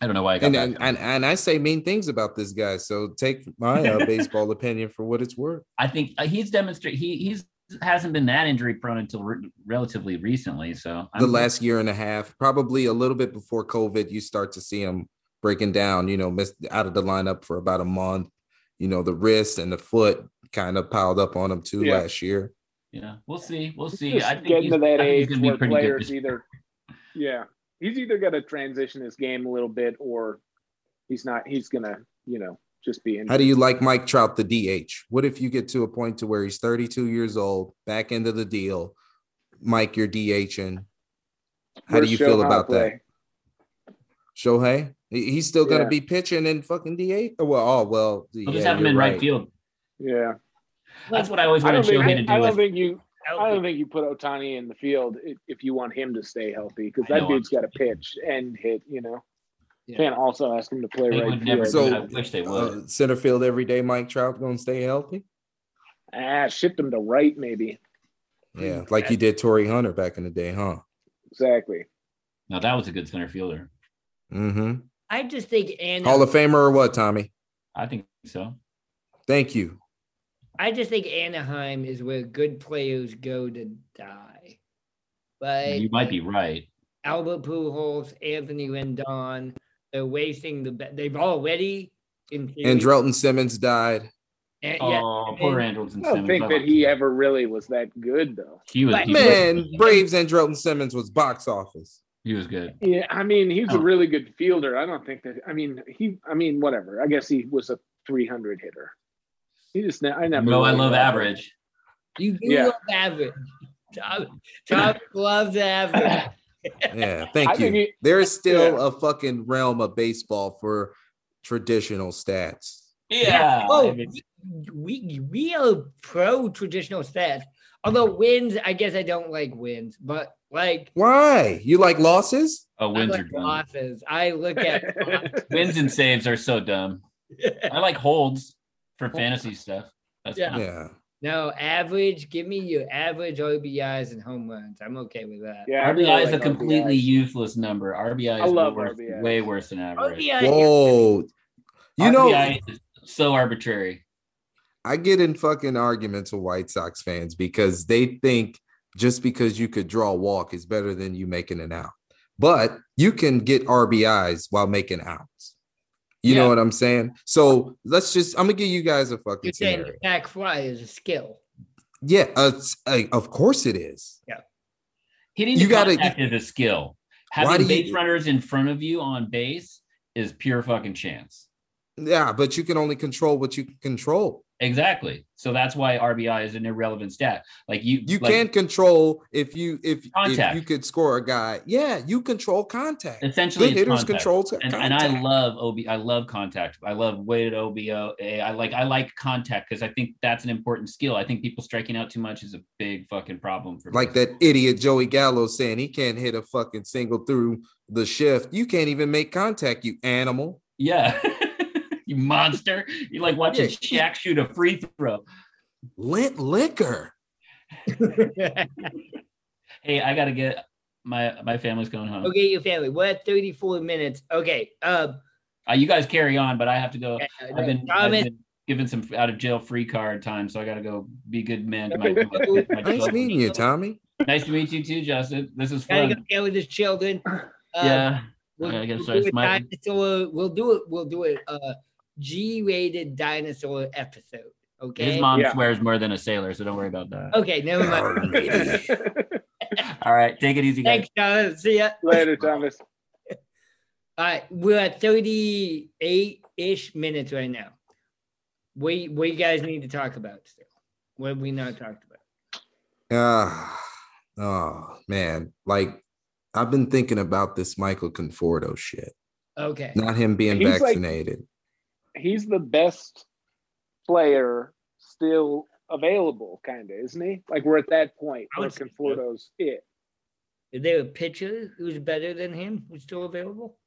I don't know why I got And and, and and I say mean things about this guy. So take my uh, baseball opinion for what it's worth. I think uh, he's demonstrated, he he's hasn't been that injury prone until re- relatively recently. So The last year and a half, probably a little bit before COVID, you start to see him breaking down. You know, missed out of the lineup for about a month. You know, the wrist and the foot kind of piled up on him too Yeah. last year. yeah, we'll see. We'll see. I think getting he's, to that I age gonna be where pretty players this- either, yeah, he's either got to transition his game a little bit or he's not. He's gonna, you know, just be in. How do you like Mike Trout, the DH? What if you get to a point to where he's 32 years old, back into the deal? Mike, you're DHing. How do Where's you feel Shohei about that? play? Shohei, he's still going to Yeah. be pitching and fucking DH. Oh, Well, oh well, We'll yeah, just have him in right right. field. Yeah, That's what I always wanted don't think. Shohei to I, do. don't think you. I don't think you put Ohtani in the field if, if you want him to stay healthy because that dude's got to pitch and hit. You know, Yeah. can't also ask him to play They right field. So. I wish they would. Uh, center field every day. Mike Trout going to stay healthy. ah, shipped him to right maybe. Yeah, like you did Torii Hunter back in the day, huh? Exactly. Now that was a good center fielder. Mm-hmm. I just think Anaheim. Hall of Famer or what, Tommy? I think so. Thank you. I just think Anaheim is where good players go to die. But you might be right. Albert Pujols, Anthony Rendon, they're wasting the. Be- they've already. In theory, Andrelton Simmons died. and- yeah, Oh, poor and- Simmons. I don't think I that he him. ever really was that good, though. He was. Right. He was, Man, Braves Andrelton Simmons was box office. he was good. Yeah, I mean, he's Oh. a really good fielder. I don't think that. I mean, he. I mean, whatever. I guess he was a 300 hitter. He just. ne- I never. No, I love got him. average. You do Yeah. love average. Tom, Tom loves average. Yeah, I thank you. think he- there is still Yeah. a fucking realm of baseball for traditional stats. Yeah. Oh, I mean, we we are pro traditional stats. Although wins, I guess I don't like wins, but like Why? You like losses? oh, I wins are like dumb. losses. I look at Wins and saves are so dumb. I like holds for fantasy stuff. That's Yeah. fine. Yeah. No average. Give me your average RBIs and home runs. I'm okay with that. Yeah, RBI really is a completely RBIs. useless number. RBI is I love worse, RBIs. way worse than average. RBI. Whoa. You know, RBI is so arbitrary. I get in fucking arguments with White Sox fans because they think just because you could draw a walk is better than you making an out. But you can get RBIs while making outs. You know what I'm saying? So let's just, I'm gonna give you guys a fucking You're saying scenario. the sac fly is a skill. Yeah, uh, of course it is. Yeah. Hitting You gotta- is a skill. Having do you- base runners in front of you on base is pure fucking chance. Yeah, but you can only control what you can control. Exactly. So that's why RBI is an irrelevant stat. Like you, You like, can't control if you if, if you could score a guy. Yeah, you control contact. essentially Good hitters contact. control and, contact. and I love OB. I love contact. I love weighted OBO. I like I like contact because I think that's an important skill. I think people striking out too much is a big fucking problem for like baseball. that idiot Joey Gallo saying he can't hit a fucking single through the shift. You can't even make contact, you animal. Yeah, you monster. You like watching Yeah. Shaq shoot a free throw. Lit liquor. Hey, I gotta get my my family's going home. okay, your family. We're at 34 minutes. Okay. Um, Uh, you guys carry on, but I have to go. I've been, I've been given some out of jail free card time, so I got to go be good man. To my, my- my Nice children. meeting you, Tommy. Nice to meet you too, Justin. This is gotta fun. go get with his children. Uh, yeah, We'll, I gotta we'll start do a smiling. We'll do it. We'll do it. Uh, G-rated dinosaur episode. Okay. his mom Yeah. swears more than a sailor, so don't worry about that. Okay. Never mind. All right, take it easy, guys. Thanks, Thomas. See ya. Later, Thomas. All right, we're at 38-ish minutes right now. We we guys need to talk about still. What have we not talked about? Ah, oh man. Like I've been thinking about this Michael Conforto shit. Okay. Not him being He's like- vaccinated. He's the best player still available, kind of, isn't he? Like we're at that point I where would say so. It. Is there a pitcher who's better than him who's still available?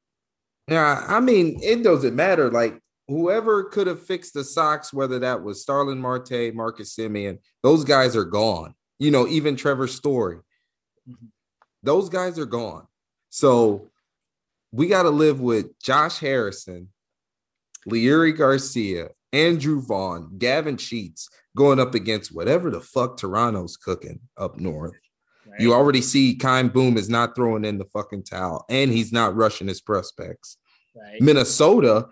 Yeah, I mean, it doesn't matter. Like whoever could have fixed the Sox, whether that was Starling Marte, Marcus Semien, those guys are gone. You know, even Trevor Story, Mhm. those guys are gone. So we got to live with Josh Harrison, Leury Garcia, Andrew Vaughn, Gavin Sheets going up against whatever the fuck Toronto's cooking up north. Right? You already see Kyle Boom is not throwing in the fucking towel, and he's not rushing his prospects. right. Minnesota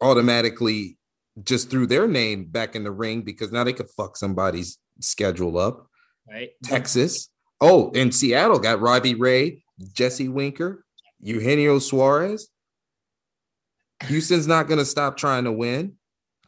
automatically just threw their name back in the ring because now they could fuck somebody's schedule up. right. Texas. Oh, and Seattle got Robbie Ray, Jesse Winker, Eugenio Suarez. Houston's not going to stop trying to win.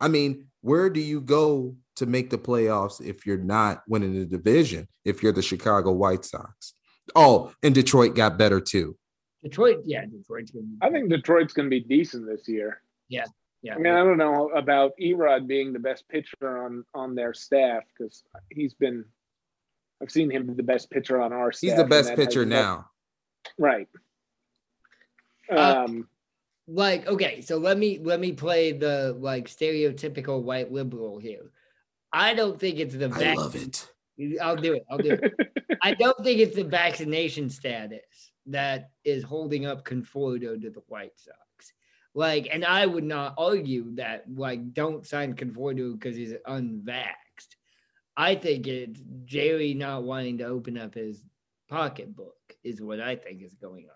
I mean, where do you go to make the playoffs if you're not winning the division? If you're the Chicago White Sox. Oh, and Detroit got better too. Detroit, yeah, Detroit's gonna be I think Detroit's going to be decent this year. yeah. Yeah. I mean, I don't know about Erod being the best pitcher on on their staff because he's been. I've seen him be the best pitcher on our staff. He's the best pitcher has now. right? Uh, Um, like okay so let me let me play the like stereotypical white liberal here i don't think it's the I love it. I'll do it. I'll do it. I don't think it's the vaccination status that is holding up Conforto to the White Sox. Like, and I would not argue that like don't sign Conforto because he's unvaxxed. I think it's Jerry not wanting to open up his pocketbook is what I think is going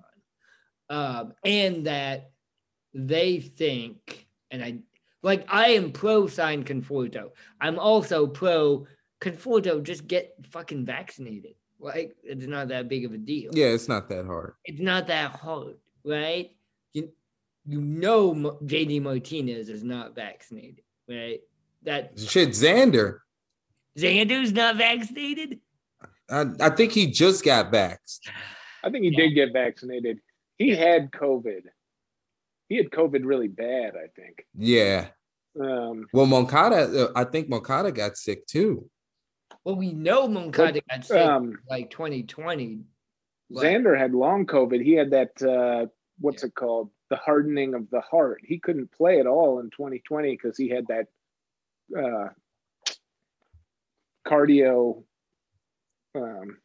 on, um, and that they think, and I like I am pro sign Conforto. I'm also pro Conforto. Just get fucking vaccinated. Like it's not that big of a deal. Yeah, it's not that hard. It's not that hard, right? You you know Mo- JD Martinez is not vaccinated, right? That Shit, Xander. Xander's not vaccinated. I, I think he just got vaxxed. I think he Yeah. did get vaccinated. He had COVID. He had COVID really bad, I think. Yeah. Um, Well, Moncada, uh, I think Moncada got sick too. Well, we know Moncada got sick um, like 2020. but- Xander had long COVID. He had that, uh, what's it called? The hardening of the heart. He couldn't play at all in 2020 because he had that uh, cardio. Um,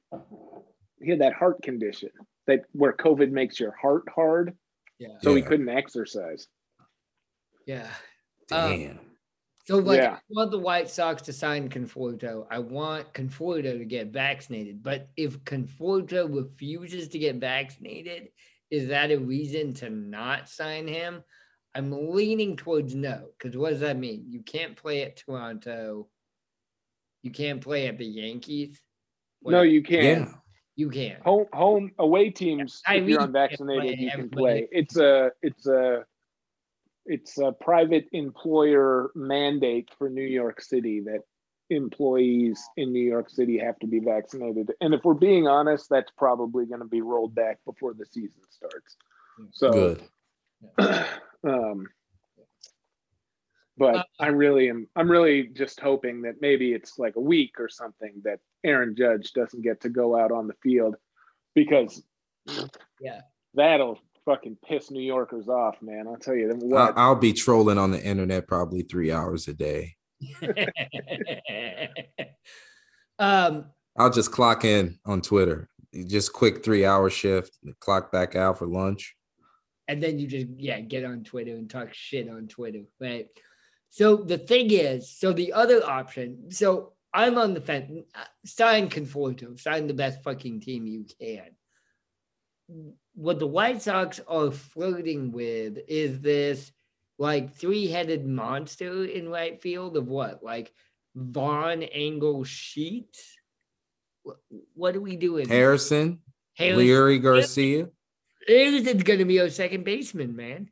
he had that heart condition that where COVID makes your heart hard, Yeah, so he couldn't exercise. yeah. Um, Damn. So, like, Yeah. I want the White Sox to sign Conforto. I want Conforto to get vaccinated. But if Conforto refuses to get vaccinated, is that a reason to not sign him? I'm leaning towards no. Because what does that mean? You can't play at Toronto. You can't play at the Yankees. What- No, you can't. yeah. You can. home home away teams I if you're really unvaccinated can't you can play. it's a it's a it's a private employer mandate for new york city that employees in new york city have to be vaccinated. And if we're being honest that's probably going to be rolled back before the season starts. So Good. um but Uh, I really am I'm really just hoping that maybe it's like a week or something that Aaron Judge doesn't get to go out on the field because Yeah. that'll fucking piss New Yorkers off, man. I'll tell you I, what. I'll be trolling on the internet probably three hours a day. um, I'll just clock in on Twitter. Just quick three hour shift, clock back out for lunch. and then you just yeah get on Twitter and talk shit on Twitter, right? So the thing is, so the other option, so I'm on the fence. Sign Conforto, sign the best fucking team you can. What the White Sox are flirting with is this like three-headed monster in right field of what, like Vaughn Engel Sheets. What, are we doing? Harrison, Harrison- Leury Garcia. Harrison's gonna be our second baseman, man.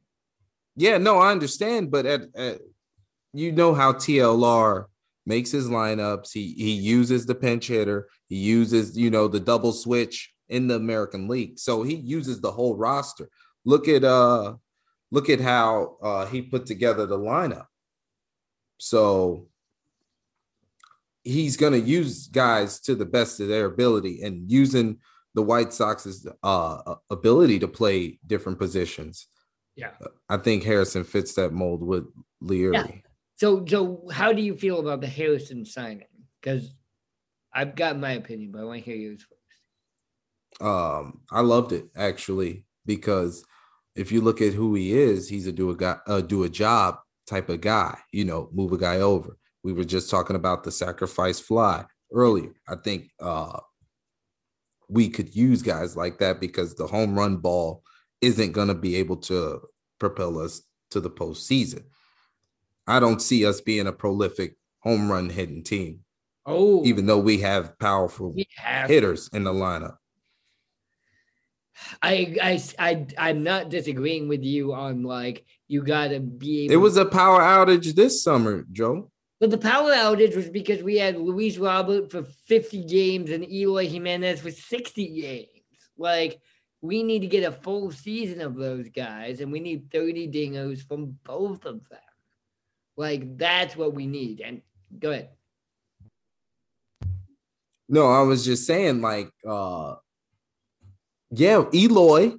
Yeah, no, I understand, but at, at you know how TLR makes his lineups. He he uses the pinch hitter. He uses you know the double switch in the American League. So he uses the whole roster. Look at uh look at how uh he put together the lineup. So he's going to use guys to the best of their ability and using the White Sox's uh ability to play different positions. Yeah. I think Harrison fits that mold with Leury. Yeah. So, so how do you feel about the Harrison signing? Because I've got my opinion, but I want to hear yours first. Um, I loved it actually because if you look at who he is, he's a do a guy, uh, do a job type of guy. You know, move a guy over. We were just talking about the sacrifice fly earlier. I think uh, we could use guys like that because the home run ball isn't going to be able to propel us to the postseason. I don't see us being a prolific home run hitting team, Oh, even though we have powerful we have. hitters in the lineup. I, I, I, I'm not disagreeing with you on like you gotta be. Able It was a power outage this summer, Joe. but the power outage was because we had Luis Robert for 50 games and Eloy Jimenez for 60 games. Like we need to get a full season of those guys, and we need 30 dingos from both of them. Like that's what we need. And go ahead. No, I was just saying, like, uh yeah, Eloy,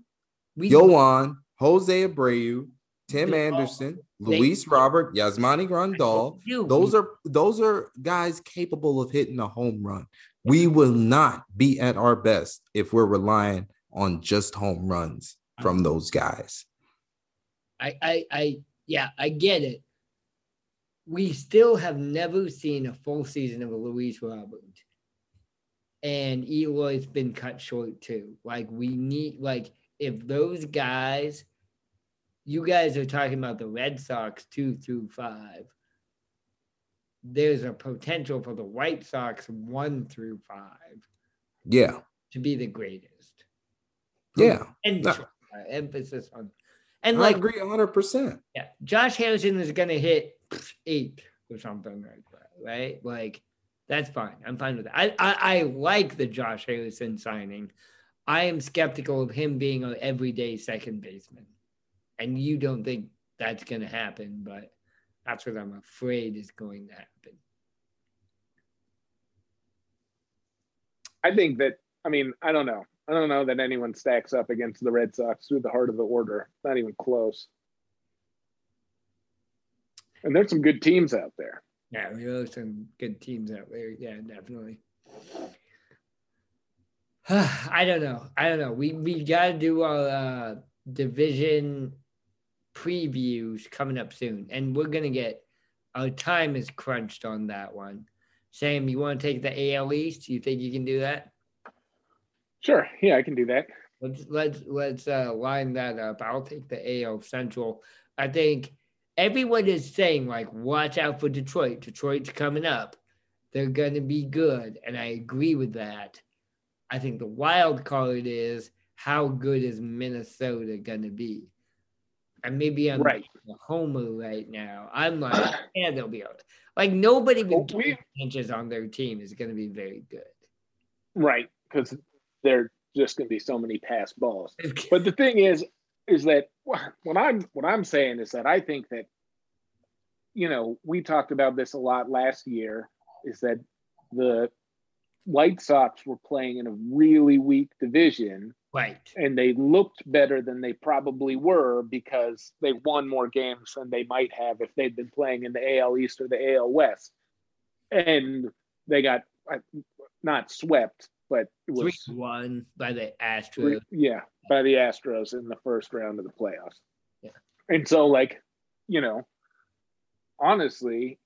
We Yoan, Jose Abreu, Tim Anderson, Luis Robert, Yasmani Grandal. Those are those are guys capable of hitting a home run. We will not be at our best if we're relying on just home runs from those guys. I, I, I, yeah, I get it. We still have never seen a full season of a Luis Robert, and Eloy's been cut short too. Like we need, like if those guys, you guys are talking about the Red Sox two through five. There's a potential for the White Sox one through five Yeah, to be the greatest. yeah. And No. emphasis on, and I like agree 100%. Yeah, Josh Harrison is gonna hit eight or something like that, right? Like that's fine. I'm fine with that. I, I I like the Josh Harrison signing. I am skeptical of him being an everyday second baseman, and you don't think that's gonna happen, but that's what I'm afraid is going to happen. I think that I mean I don't know. I don't know that anyone stacks up against the Red Sox through the heart of the order. Not even close. And there's some good teams out there. Yeah, there are some good teams out there. Yeah, definitely. I don't know. I don't know. We we gotta do our uh, division previews coming up soon, and we're gonna get our time is crunched on that one. Sam, you want to take the AL East? You think you can do that? Sure. Yeah, I can do that. Let's let's let's uh, line that up. I'll take the AL Central. I think everyone is saying like, watch out for Detroit. Detroit's coming up. They're gonna be good, and I agree with that. I think the wild card is how good is Minnesota gonna be. And maybe I'm Right. a homer right now. I'm like, yeah, they'll be out. Like nobody Well, with we- inches on their team is gonna be very good. Right. Because they're just gonna be so many pass balls. But the thing is, is that what I'm what I'm saying is that I think that, you know, we talked about this a lot last year. Is that the White Sox were playing in a really weak division, right. and they looked better than they probably were because they won more games than they might have if they'd been playing in the AL East or the AL West, and they got uh, not swept, but it Three was one by the Astros. Three- yeah, by the Astros in the first round of the playoffs. Yeah. And so, like, you know, honestly,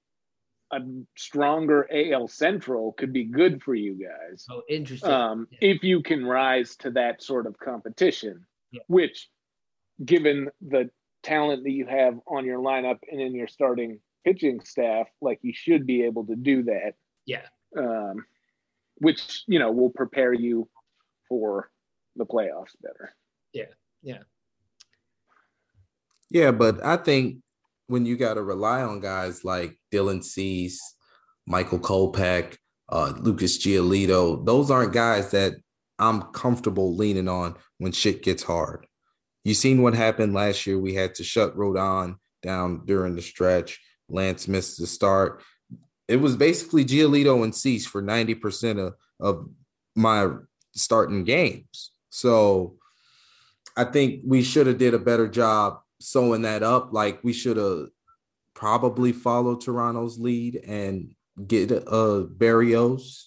a stronger AL Central could be good for you guys Oh, interesting. um, Yeah. if you can rise to that sort of competition, Yeah. which, given the talent that you have on your lineup and in your starting pitching staff, like you should be able to do that. Yeah. Um, which you know will prepare you for the playoffs better. Yeah, yeah, yeah. but I think when you got to rely on guys like Dylan Cease, Michael Kopech, uh, Lucas Giolito, those aren't guys that I'm comfortable leaning on when shit gets hard. You seen what happened last year? We had to shut Rodon down during the stretch. Lance missed the start. It was basically Giolito and Cease for 90% of, of my starting games. So I think we should have did a better job sewing that up. Like we should have probably followed Toronto's lead and get uh Berrios.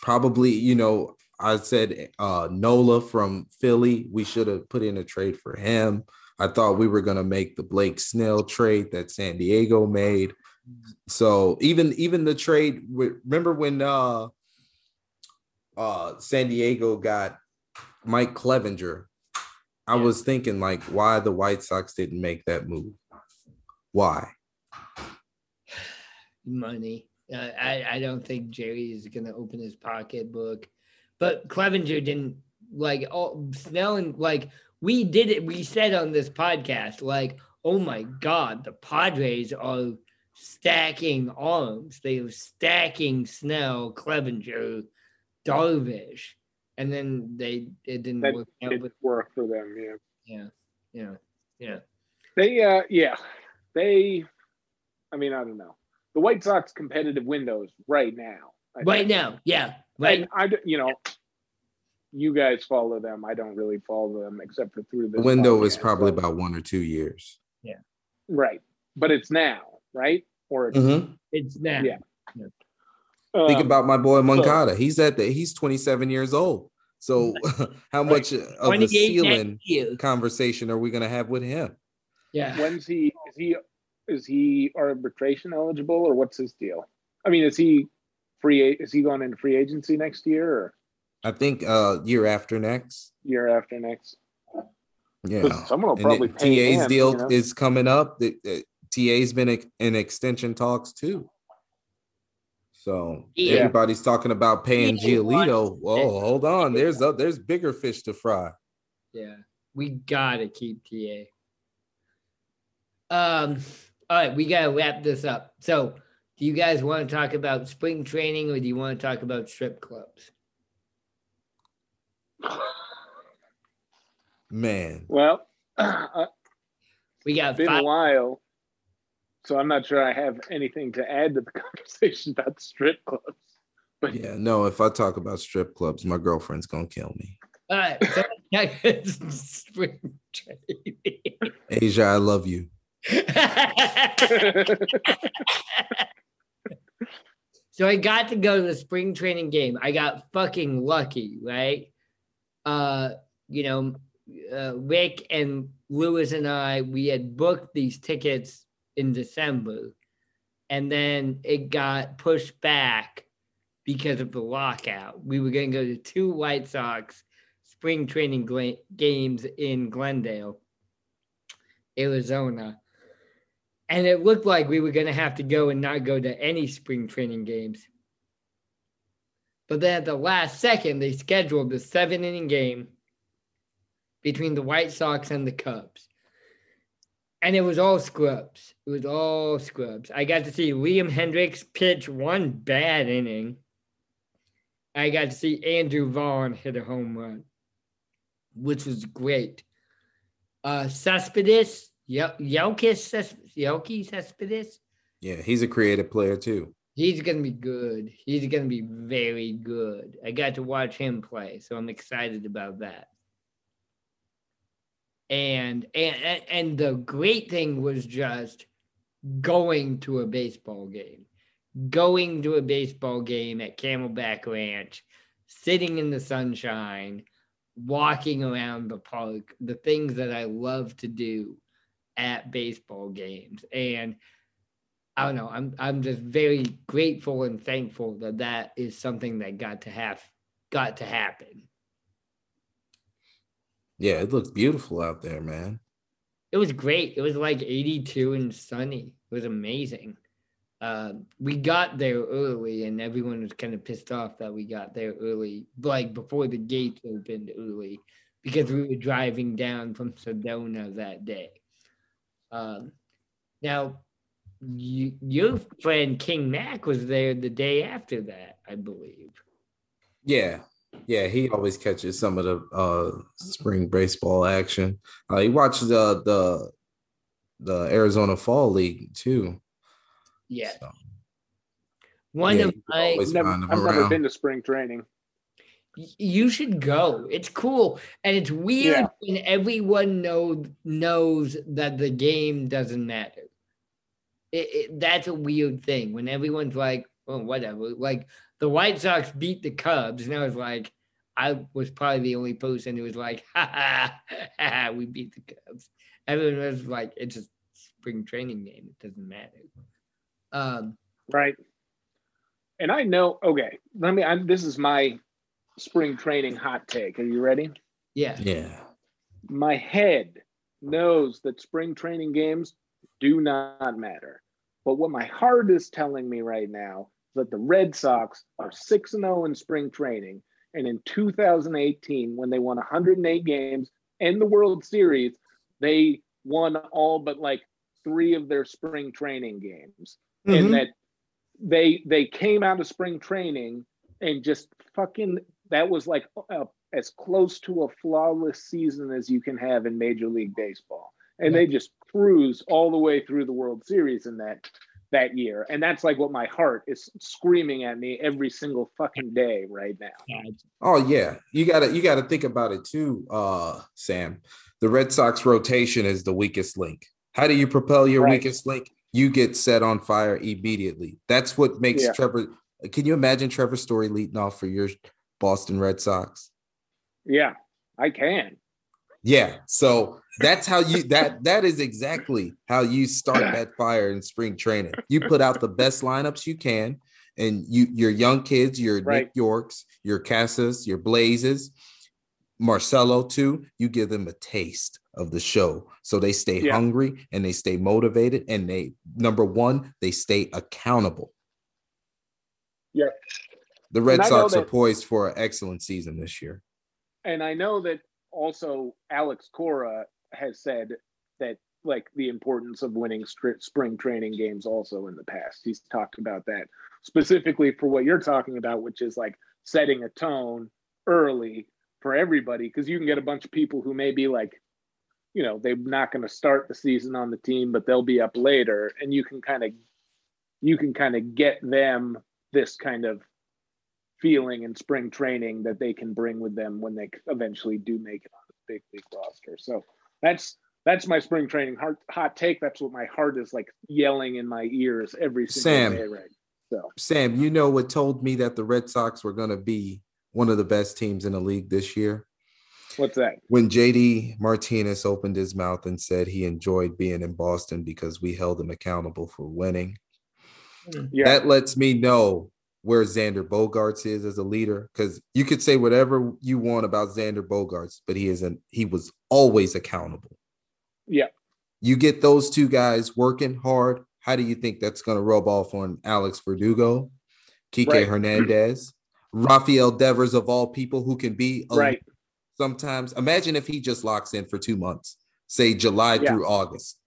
Probably, you know, I said uh Nola from Philly. We should have put in a trade for him. I thought we were gonna make the Blake Snell trade that San Diego made. So even even the trade, with- remember when uh uh San Diego got Mike Clevinger I Yeah. was thinking like why the White Sox didn't make that move. Why? money. Uh, I I don't think Jerry is gonna open his pocketbook, but Clevenger didn't like all Snell and like we did it. We said on this podcast like, oh my god, the Padres are stacking arms. They were stacking Snell, Clevinger, Darvish, and then they it didn't That work out. It But worked for them. Yeah. yeah, yeah, yeah. They, uh, yeah, they. I mean, I don't know. The White Sox competitive windows right now. I Right think. now, yeah, right. And I, d- you know, you guys follow them. I don't really follow them except for through The this window is probably so- about one or two years. Yeah. Right. But it's now, right? Or it's, Mhm. It's now. Yeah. Think um, about my boy Moncada. He's at the he's 27 years old. So how much of a 28 ceiling conversation are we gonna have with him? Yeah. when's he is he is he arbitration eligible or what's his deal? I mean, is he free is he going into free agency next year or I think uh year after next. year after next. Yeah. Someone will And probably it- pay TA's him, deal you know? is coming up. The, the- TA's been in extension talks too. So Yeah. everybody's talking about paying Yeah, why- Giolito. Whoa, hold on. There's a, there's bigger fish to fry. Yeah. We gotta keep TA. Um, all right, we gotta wrap this up. So do you guys want to talk about spring training or do you want to talk about strip clubs? Man. Well, uh, We got been a while, so I'm not sure I have anything to add to the conversation about strip clubs. But Yeah, no, if I talk about strip clubs, my girlfriend's gonna kill me. All right, so let's talk spring training. Asia, I love you. so I got to go to the spring training game. I got fucking lucky, right? Uh, you know, uh, Rick and Lewis and I, we had booked these tickets in December, and then it got pushed back because of the lockout. We were going to go to two White Sox spring training games in Glendale, Arizona. And it looked like we were going to have to go and not go to any spring training games. But then at the last second, they scheduled the seven inning game between the White Sox and the Cubs. And it was all scrubs. It was all scrubs. I got to see Liam Hendriks pitch one bad inning. I got to see Andrew Vaughn hit a home run, which was great. Uh, Cespedes, Yel- Yelkis, Yelky Cespedes, Yeah, he's a creative player too. he's going to be good. He's going to be very good. I got to watch him play, so I'm excited about that. And and and- the great thing was just going to a baseball game. Going to a baseball game at Camelback Ranch, sitting in the sunshine, walking around the park, the things that I love to do at baseball games. And I don't know, I'm I'm just very grateful and thankful that that is something that got to have got to happen. Yeah, it looks beautiful out there, man. It was great. It was like 82 and sunny. It was amazing. Uh, we got there early, and everyone was kind of pissed off that we got there early, like before the gates opened early, because we were driving down from Sedona that day. Um, now, you, your friend King Mac was there the day after that, I believe. Yeah. Yeah, he always catches some of the uh spring baseball action. Uh, he watches the the the Arizona Fall League too. Yeah. So, One Yeah, of my never, I've never been to spring training. You should go it's cool and it's weird Yeah. when everyone know, knows that the game doesn't matter it, it, that's a weird thing when everyone's like oh whatever like the white sox beat the cubs and i was like i was probably the only person who was like ha ha, ha, ha we beat the cubs everyone was like it's a spring training game it doesn't matter um right? And I know. Okay, let me. I'm, this is my spring training hot take. Are you ready? yeah yeah. My head knows that spring training games do not matter, but what my heart is telling me right now is that the Red Sox are six and zero in spring training, and in 2018, when they won 108 games and the World Series, they won all but like three of their spring training games. Mhm. and that they they came out of spring training and just fucking that was like uh, as close to a flawless season as you can have in major league baseball. And they just cruise all the way through the world series in that that year and that's like what my heart is screaming at me every single fucking day right now Oh yeah, you gotta you gotta think about it too, uh, Sam. The Red Sox rotation is the weakest link. How do you propel your Right. weakest link? You get set on fire immediately. That's what makes Yeah. Trevor. Can you imagine Trevor Story leading off for your Boston Red Sox? Yeah, I can. Yeah. So that's how you that that is exactly how you start that fire in spring training. You put out the best lineups you can, and you your young kids, your Right. Nick Yorkes, your Casas, your Blazes, Marcelo too. You give them a taste of the show, so they stay Yeah. hungry and they stay motivated, and they number one they stay accountable. Yeah. The Red Sox are that- poised for an excellent season this year. And I know that also Alex Cora has said that like the importance of winning spring training games also in the past. He's talked about that specifically for what you're talking about, which is like setting a tone early for everybody because you can get a bunch of people who may be like, you know, they're not going to start the season on the team, but they'll be up later, and you can kind of you can kind of get them this kind of feeling and spring training that they can bring with them when they eventually do make it on the big league roster. So that's that's my spring training hot, hot take. That's what my heart is like yelling in my ears every single Sam. day. Right. So Sam, you know what told me that the Red Sox were going to be one of the best teams in the league this year? what's that? When JD Martinez opened his mouth and said he enjoyed being in Boston because we held him accountable for winning. Hmm. Yeah. That lets me know where Xander Bogaerts is as a leader because you could say whatever you want about Xander Bogaerts, but he isn't, he was always accountable. Yeah. You get those two guys working hard. How do you think that's going to rub off on Alex Verdugo, Kike Right. Hernandez, Rafael Devers of all people who can be a right. sometimes. Imagine if he just locks in for two months, say July Yeah. through August.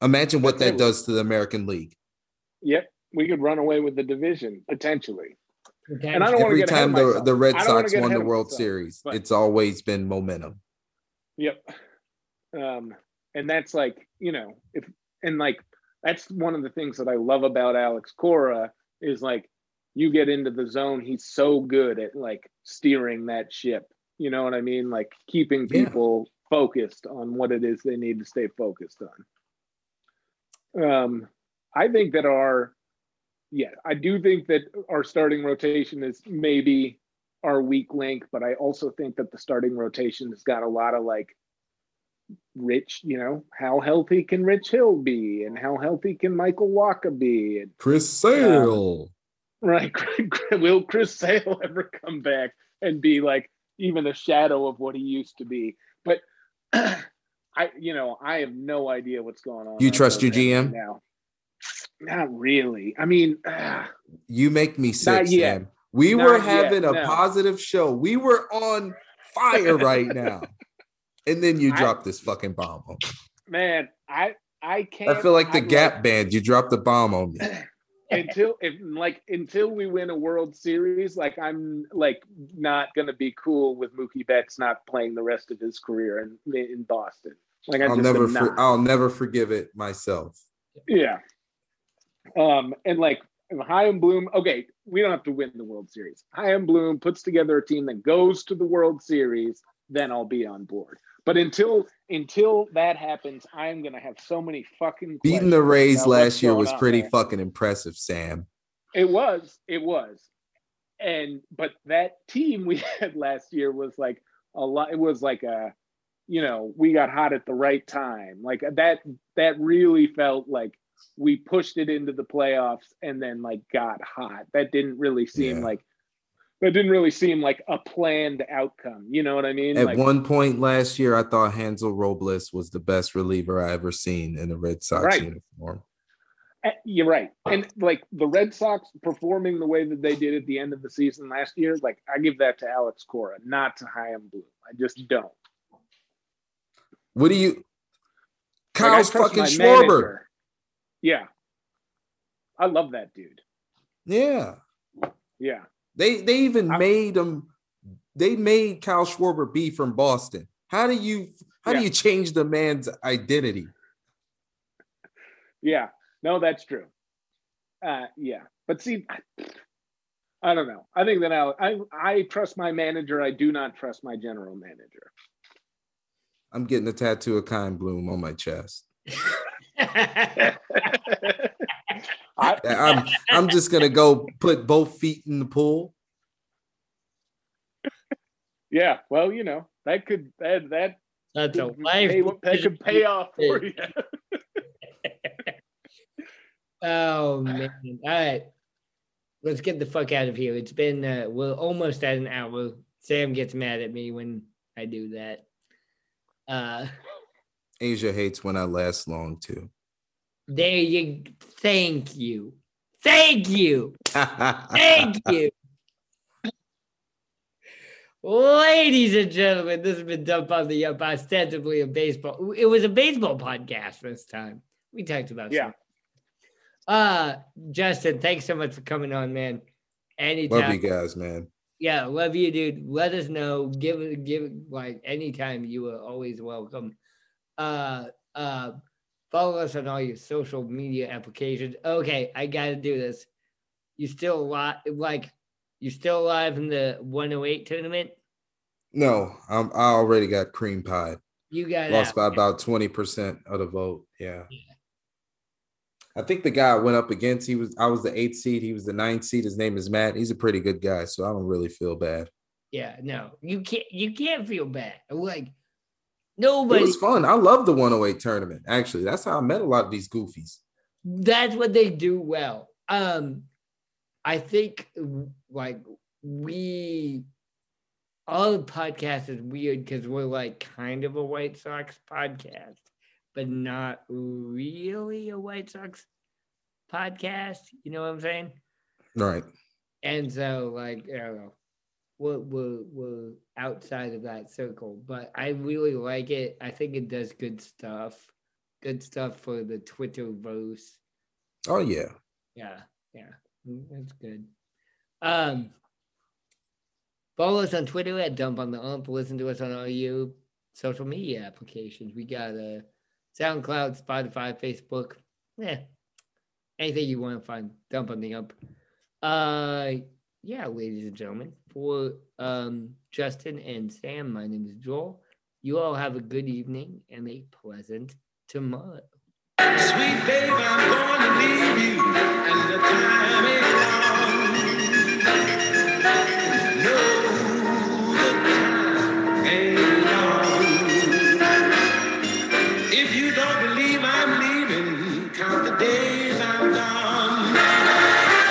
Imagine what that does to the American League. Yep. We could run away with the division potentially. And I don't wanna Every get ahead of time the, myself. the Red I don't wanna Sox won the World myself, Series, but- it's always been momentum. Yep. Um, and that's like, you know, if and like that's one of the things that I love about Alex Cora is like you get into the zone, he's so good at like steering that ship. You know what I mean? Like keeping Yeah. people focused on what it is they need to stay focused on. Um, I think that our yeah, I do think that our starting rotation is maybe our weak link, but I also think that the starting rotation has got a lot of like Rich, you know, how healthy can Rich Hill be, and how healthy can Michael Wacha be, and Chris uh, Sale. right, will Chris Sale ever come back and be like even a shadow of what he used to be? But I, you know, I have no idea what's going on. You trust your GM? now? Not really. I mean, ah. you make me sick, yet. Sam. We Not were yet, having a no. positive show. We were on fire right now. And then you drop this fucking bomb on me. man, I I can't. I feel like the I'm Gap band. You dropped the bomb on me. until if like until we win a World Series, like I'm like not gonna be cool with Mookie Betts not playing the rest of his career in in Boston. Like I I'll just never, for. I'll never forgive it myself. Yeah. Um, and like Chaim Bloom, okay, we don't have to win the World Series. Chaim Bloom puts together a team that goes to the World Series, then I'll be on board. But until until that happens, I'm gonna have so many fucking Beating the Rays last year was pretty there. fucking impressive, Sam. It was, it was. And but that team we had last year was like a lot it was like a you know, we got hot at the right time. Like that that really felt like we pushed it into the playoffs and then like got hot. That didn't really seem Yeah. like that didn't really seem like a planned outcome. You know what I mean? At like, one point last year, I thought Hansel Robles was the best reliever I ever seen in a Red Sox Right. uniform. You're right. And like the Red Sox performing the way that they did at the end of the season last year, like I give that to Alex Cora, not to Chaim Bloom. I just don't. What do you, Like, Kyle's trust fucking Schwarber? manager. Yeah. I love that dude. Yeah, Yeah. they they even I- made him. They made Kyle Schwarber be from Boston. How do you how Yeah. do you change the man's identity? Yeah. No, that's true. Uh yeah. But see I, don't know. I think that I, I I trust my manager. I do not trust my general manager. I'm getting a tattoo of Kind Bloom on my chest. I, I'm I'm just gonna go put both feet in the pool. yeah, well, you know that could that that That's a could life. pay, that could pay off for you. Oh man! All right, let's get the fuck out of here. It's been uh, we're almost at an hour. Sam gets mad at me when I do that. Uh, Asia hates when I last long too. there you. Thank you. Thank you. Thank you. Ladies and gentlemen, this has been Dump on the Ump, ostensibly a baseball. It was a baseball podcast this time. We talked about Yeah. some- Uh Justin, thanks so much for coming on, man. Anytime. Love you guys, man. Yeah, love you, dude. Let us know. Give give like anytime. You are always welcome. Uh, uh, follow us on all your social media applications. Okay, I gotta do this. You still alive? Like, you still alive in the 108 tournament? No, I'm, I already got cream pie. You got Lost out. by about twenty percent of the vote. Yeah. I think the guy I went up against, he was I was the eighth seed, he was the ninth seed. His name is Matt. He's a pretty good guy, so I don't really feel bad. Yeah, no, you can't. You can't feel bad. Like It was fun. I love the 108 tournament. Actually, that's how I met a lot of these goofies. that's what they do well. Um, I think like we all the podcast is weird because we're like kind of a White Sox podcast, but not really a White Sox podcast. You know what I'm saying? Right. And so, like, I don't know, we're, we're, we're outside of that circle, but I really like it. I think it does good stuff. Good stuff for the Twitterverse. Oh yeah. Yeah, yeah, mm, that's good. Um, follow us on Twitter at Dump on the Ump. Listen to us on all your social media applications. We got a SoundCloud, Spotify, Facebook. Yeah, anything you want to find, Dump on the Ump. Uh, yeah, ladies and gentlemen, for um Justin and Sam, my name is Joel. You all have a good evening and a pleasant tomorrow. Sweet babe, I'm going to leave you, and the time long. No,